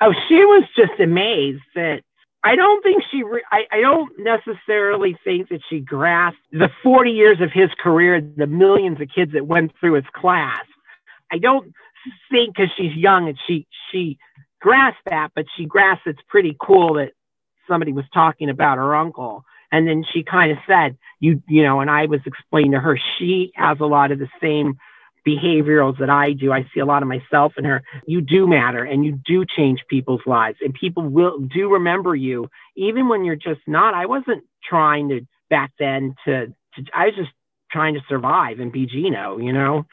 Oh, she was just amazed that I don't think she, re- I, I don't necessarily think that she grasped the 40 years of his career, the millions of kids that went through his class. I don't think because she's young and she, she grasped that, but she grasped it's pretty cool that somebody was talking about her uncle. And then she kind of said, you, you know, and I was explaining to her, she has a lot of the same behaviorals that I do. I see a lot of myself in her. You do matter and you do change people's lives and people will do remember you even when you're just not. I wasn't trying to back then to, to I was just trying to survive and be Gino, you know?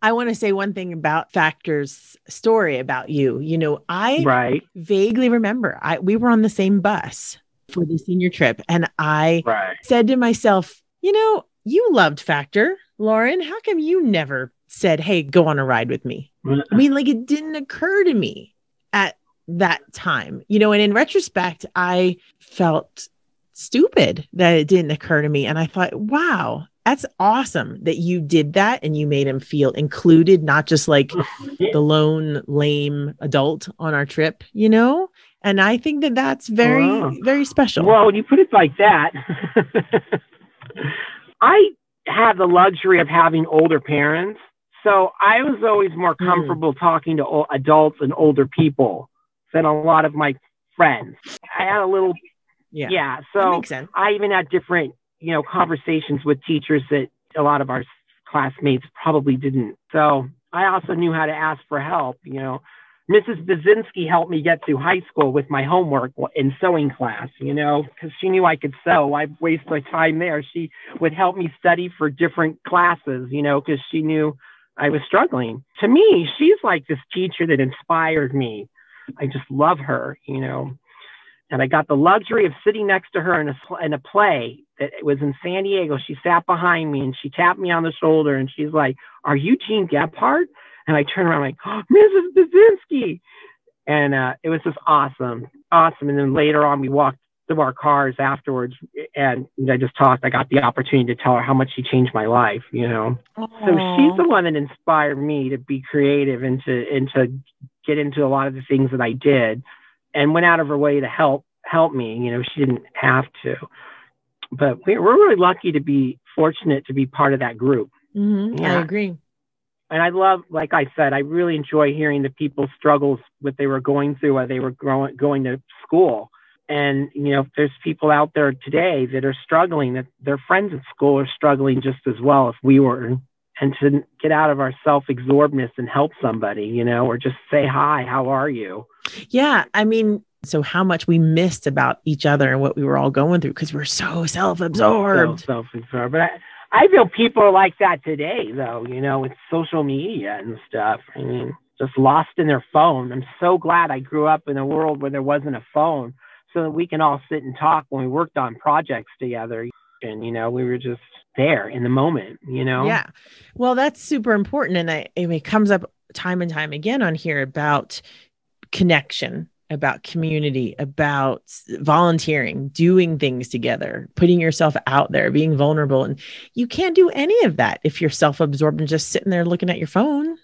I want to say one thing about Factor's story about you. You know, I Right. vaguely remember I we were on the same bus for the senior trip and I Right. said to myself, you know, you loved Factor, Lauren. How come you never said, "Hey, go on a ride with me"? I mean, like it didn't occur to me at that time, you know. And in retrospect, I felt stupid that it didn't occur to me, and I thought, wow. That's awesome that you did that and you made him feel included, not just like the lone lame adult on our trip, you know? And I think that that's very, Wow. very special. Well, when you put it like that, I have the luxury of having older parents. So I was always more Hmm. comfortable talking to o- adults and older people than a lot of my friends. I had a little, yeah. yeah. So. I even had different, you know, conversations with teachers that a lot of our classmates probably didn't. So I also knew how to ask for help. You know, Mrs. Bazinski helped me get through high school with my homework in sewing class, you know, because she knew I could sew. I waste my time there. She would help me study for different classes, you know, because she knew I was struggling. To me, she's like this teacher that inspired me. I just love her, you know. And I got the luxury of sitting next to her in a, in a play that was in San Diego. She sat behind me and she tapped me on the shoulder and she's like, Are you Gene Gebhardt? And I turned around like, oh, Mrs. Bazinski. And uh, it was just awesome, awesome. And then later on, we walked to our cars afterwards, and I just talked. I got the opportunity to tell her how much she changed my life. You know, Aww. so she's the one that inspired me to be creative and to and to get into a lot of the things that I did, and went out of her way to help help me. You know, she didn't have to, but we're really lucky to be fortunate to be part of that group. Mm-hmm. Yeah. I agree and I love, like I said, I really enjoy hearing the people's struggles, what they were going through while they were growing, going to school. And, you know, there's people out there today that are struggling, that their friends at school are struggling just as well if we were. And to get out of our self absorbedness and help somebody, you know, or just say, hi, how are you? Yeah. I mean, so how much we missed about each other and what we were all going through because we're so self-absorbed. So self-absorbed. But I, I feel people are like that today, though, you know, with social media and stuff. I mean, just lost in their phone. I'm so glad I grew up in a world where there wasn't a phone so that we can all sit and talk when we worked on projects together. And, you know, we were just there in the moment, you know? Yeah. Well, that's super important. And I, it comes up time and time again on here about connection about community, about volunteering, doing things together, putting yourself out there, being vulnerable. And you can't do any of that if you're self absorbed and just sitting there looking at your phone.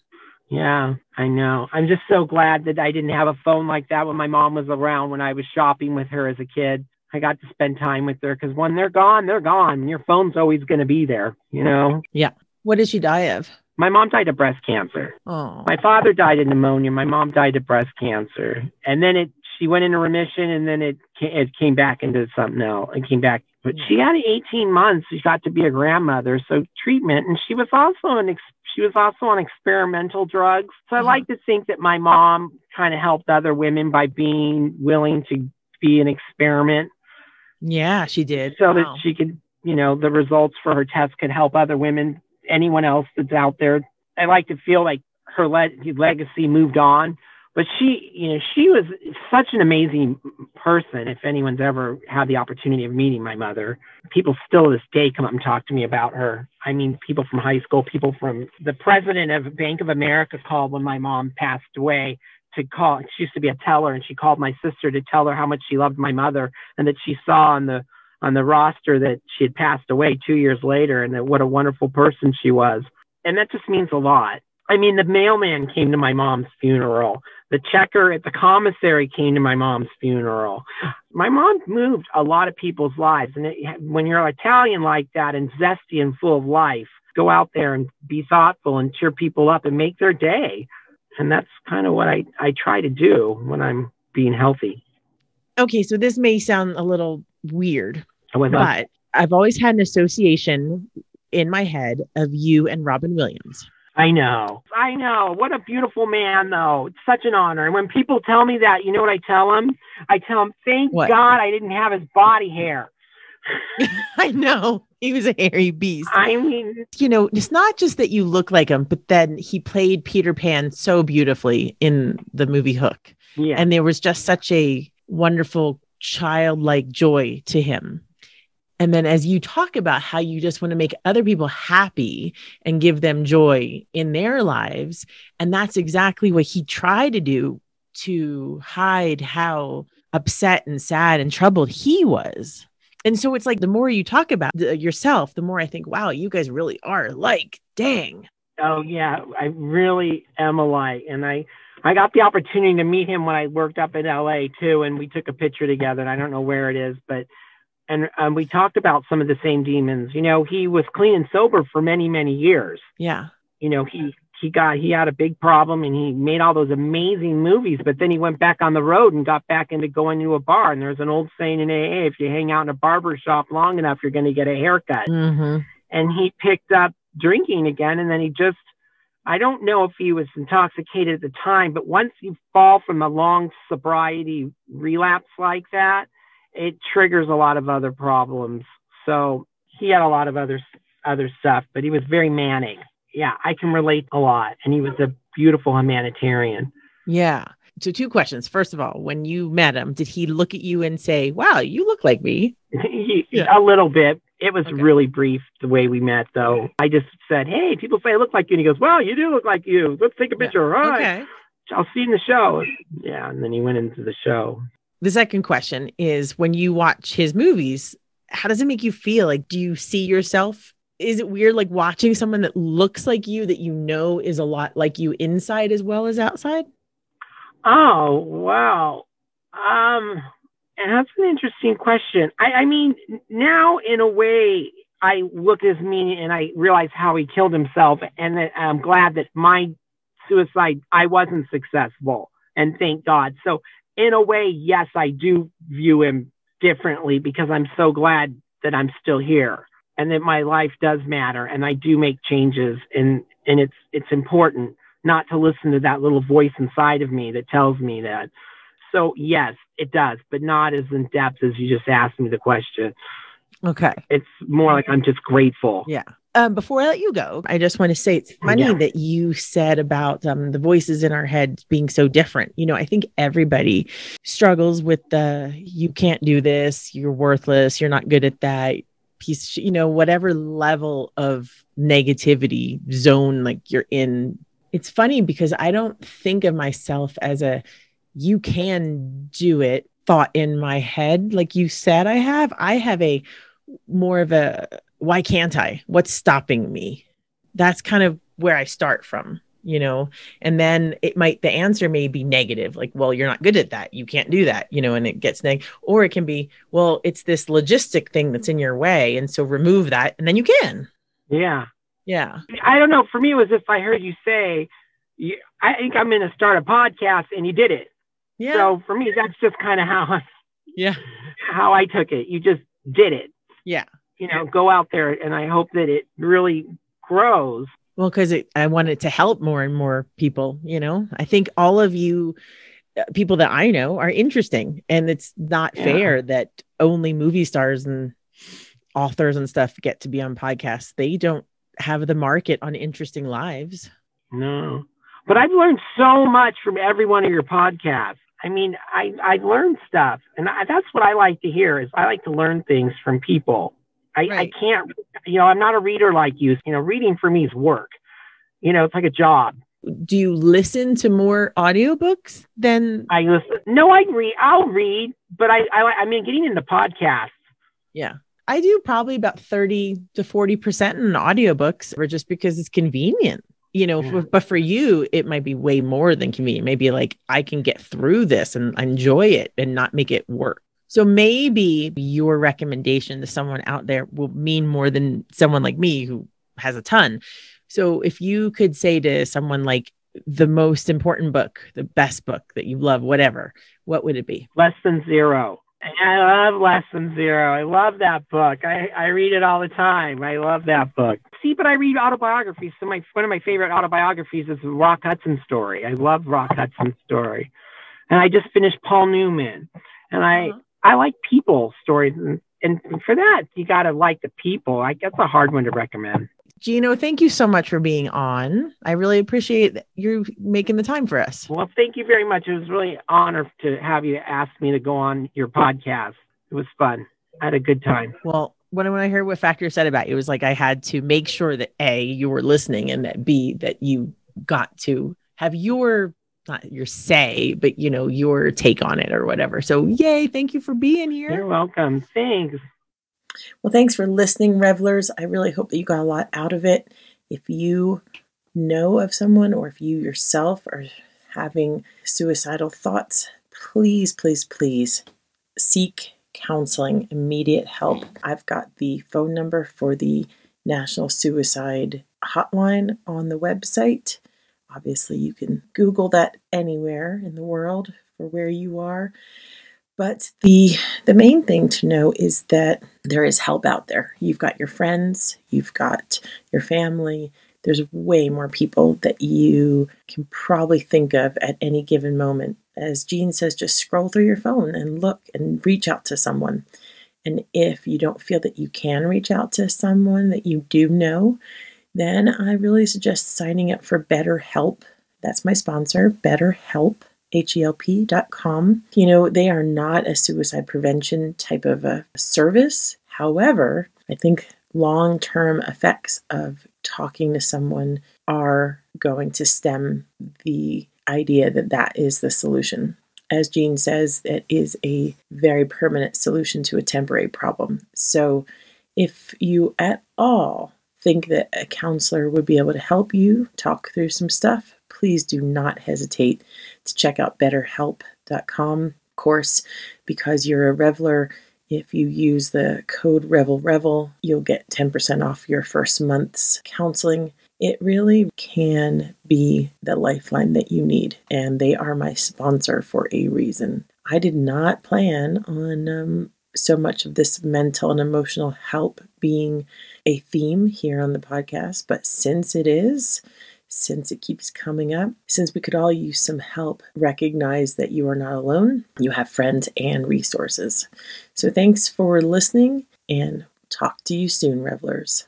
Yeah, I know. I'm just so glad that I didn't have a phone like that when my mom was around when I was shopping with her as a kid. I got to spend time with her because when they're gone, they're gone. And your phone's always going to be there, you know? Yeah. What did she die of? My mom died of breast cancer. Oh. My father died of pneumonia. My mom died of breast cancer. And then it she went into remission and then it it came back into something else. It came back. But she had 18 months. She got to be a grandmother. So treatment and she was also an she was also on experimental drugs. So I mm-hmm. like to think that my mom kind of helped other women by being willing to be an experiment. Yeah, she did. So wow. that she could, you know, the results for her test could help other women anyone else that's out there. I like to feel like her le- legacy moved on, but she, you know, she was such an amazing person. If anyone's ever had the opportunity of meeting my mother, people still to this day come up and talk to me about her. I mean, people from high school, people from the president of Bank of America called when my mom passed away to call. She used to be a teller, and she called my sister to tell her how much she loved my mother and that she saw on the on the roster that she had passed away two years later and that what a wonderful person she was. And that just means a lot. I mean, the mailman came to my mom's funeral. The checker at the commissary came to my mom's funeral. My mom moved a lot of people's lives. And it, when you're Italian like that and zesty and full of life, go out there and be thoughtful and cheer people up and make their day. And that's kind of what I, I try to do when I'm being healthy. Okay, so this may sound a little weird, oh, but I've always had an association in my head of you and Robin Williams. I know. I know. What a beautiful man, though. It's such an honor. And when people tell me that, you know what I tell them? I tell them, thank what? God I didn't have his body hair. I know. He was a hairy beast. I mean, you know, it's not just that you look like him, but then he played Peter Pan so beautifully in the movie Hook. Yeah. And there was just such a wonderful childlike joy to him. And then as you talk about how you just want to make other people happy and give them joy in their lives, and that's exactly what he tried to do to hide how upset and sad and troubled he was. And so it's like the more you talk about yourself, the more I think, wow, you guys really are like, dang. Oh yeah, I really am alike, and I I got the opportunity to meet him when I worked up in LA too, and we took a picture together. And I don't know where it is, but and um, we talked about some of the same demons. You know, he was clean and sober for many, many years. Yeah. You know, he he got he had a big problem and he made all those amazing movies, but then he went back on the road and got back into going to a bar. And there's an old saying in AA: if you hang out in a barber shop long enough, you're going to get a haircut. Mm-hmm. And he picked up drinking again. And then he just, I don't know if he was intoxicated at the time, but once you fall from a long sobriety relapse like that, it triggers a lot of other problems. So he had a lot of other other stuff, but he was very manic. Yeah, I can relate a lot. And he was a beautiful humanitarian. Yeah. So two questions. First of all, when you met him, did he look at you and say, "Wow, you look like me"? he, yeah. A little bit. It was okay. really brief the way we met, though. I just said, "Hey, people say I look like you," and he goes, "Well, you do look like you. Let's take a picture." Yeah. All right. Okay. I'll see you in the show. Yeah, and then he went into the show. The second question is when you watch his movies, how does it make you feel? Like, do you see yourself? Is it weird like watching someone that looks like you that you know is a lot like you inside as well as outside? Oh, wow. Um, that's an interesting question. I, I mean, now in a way, I look at me and I realize how he killed himself, and that I'm glad that my suicide I wasn't successful, and thank God. So in a way, yes, I do view him differently because I'm so glad that I'm still here and that my life does matter and I do make changes and and it's it's important not to listen to that little voice inside of me that tells me that. So yes, it does, but not as in depth as you just asked me the question. Okay. It's more like I'm just grateful. Yeah. Um, before I let you go, I just want to say it's funny yeah. that you said about um, the voices in our heads being so different. You know, I think everybody struggles with the you can't do this, you're worthless, you're not good at that piece, you know, whatever level of negativity zone like you're in. It's funny because I don't think of myself as a you can do it thought in my head like you said I have. I have a more of a why can't I? What's stopping me? That's kind of where I start from, you know. And then it might the answer may be negative, like, well, you're not good at that. You can't do that, you know, and it gets negative. Or it can be, well, it's this logistic thing that's in your way. And so remove that and then you can. Yeah. Yeah. I don't know. For me, it was if I heard you say, I think I'm going to start a podcast and you did it. Yeah. So for me, that's just kind of how, yeah, how I took it. You just did it. Yeah you know, go out there and I hope that it really grows. Well, because I want it to help more and more people, you know, I think all of you uh, people that I know are interesting and it's not yeah. fair that only movie stars and authors and stuff get to be on podcasts. They don't have the market on interesting lives. No. But I've learned so much from every one of your podcasts. I mean, I I learned stuff, and I, that's what I like to hear. Is I like to learn things from people. I, right. I can't, you know, I'm not a reader like you. You know, reading for me is work. You know, it's like a job. Do you listen to more audiobooks than I listen? No, I read. I'll read, but I, I, I mean, getting into podcasts. Yeah. I do probably about 30 to 40% in audiobooks or just because it's convenient. You know, yeah. for, but for you, it might be way more than convenient. Maybe like I can get through this and enjoy it and not make it work. So maybe your recommendation to someone out there will mean more than someone like me who has a ton. So if you could say to someone like the most important book, the best book that you love, whatever, what would it be? Less than zero. I love Less Than Zero. I love that book. I, I read it all the time. I love that book. See, but I read autobiographies. So my one of my favorite autobiographies is Rock Hudson's story. I love Rock Hudson's story. And I just finished Paul Newman. And I uh-huh. I like people stories, and, and for that, you got to like the people. I guess a hard one to recommend. Gino, thank you so much for being on. I really appreciate you making the time for us. Well, thank you very much. It was really an honor to have you ask me to go on your podcast. It was fun. I had a good time. Well, when, when I heard what Factor said about you, it was like I had to make sure that A, you were listening, and that B, that you got to have your not your say, but you know, your take on it or whatever. So, yay, thank you for being here. You're welcome. Thanks. Well, thanks for listening, revelers. I really hope that you got a lot out of it. If you know of someone or if you yourself are having suicidal thoughts, please, please, please seek counseling, immediate help. Mm. I've got the phone number for the National Suicide Hotline on the website. Obviously, you can Google that anywhere in the world for where you are. But the the main thing to know is that there is help out there. You've got your friends, you've got your family. There's way more people that you can probably think of at any given moment. As Gene says, just scroll through your phone and look and reach out to someone. And if you don't feel that you can reach out to someone that you do know, then I really suggest signing up for BetterHelp. That's my sponsor, BetterHelp H-E-L-P.com. You know, they are not a suicide prevention type of a service. However, I think long term effects of talking to someone are going to stem the idea that that is the solution. As Gene says, it is a very permanent solution to a temporary problem. So, if you at all think that a counselor would be able to help you talk through some stuff, please do not hesitate to check out betterhelp.com. Course, because you're a reveler, if you use the code Revel Revel, you'll get 10% off your first month's counseling. It really can be the lifeline that you need, and they are my sponsor for a reason. I did not plan on um, so much of this mental and emotional help being a theme here on the podcast, but since it is, since it keeps coming up, since we could all use some help, recognize that you are not alone. You have friends and resources. So thanks for listening and talk to you soon, revelers.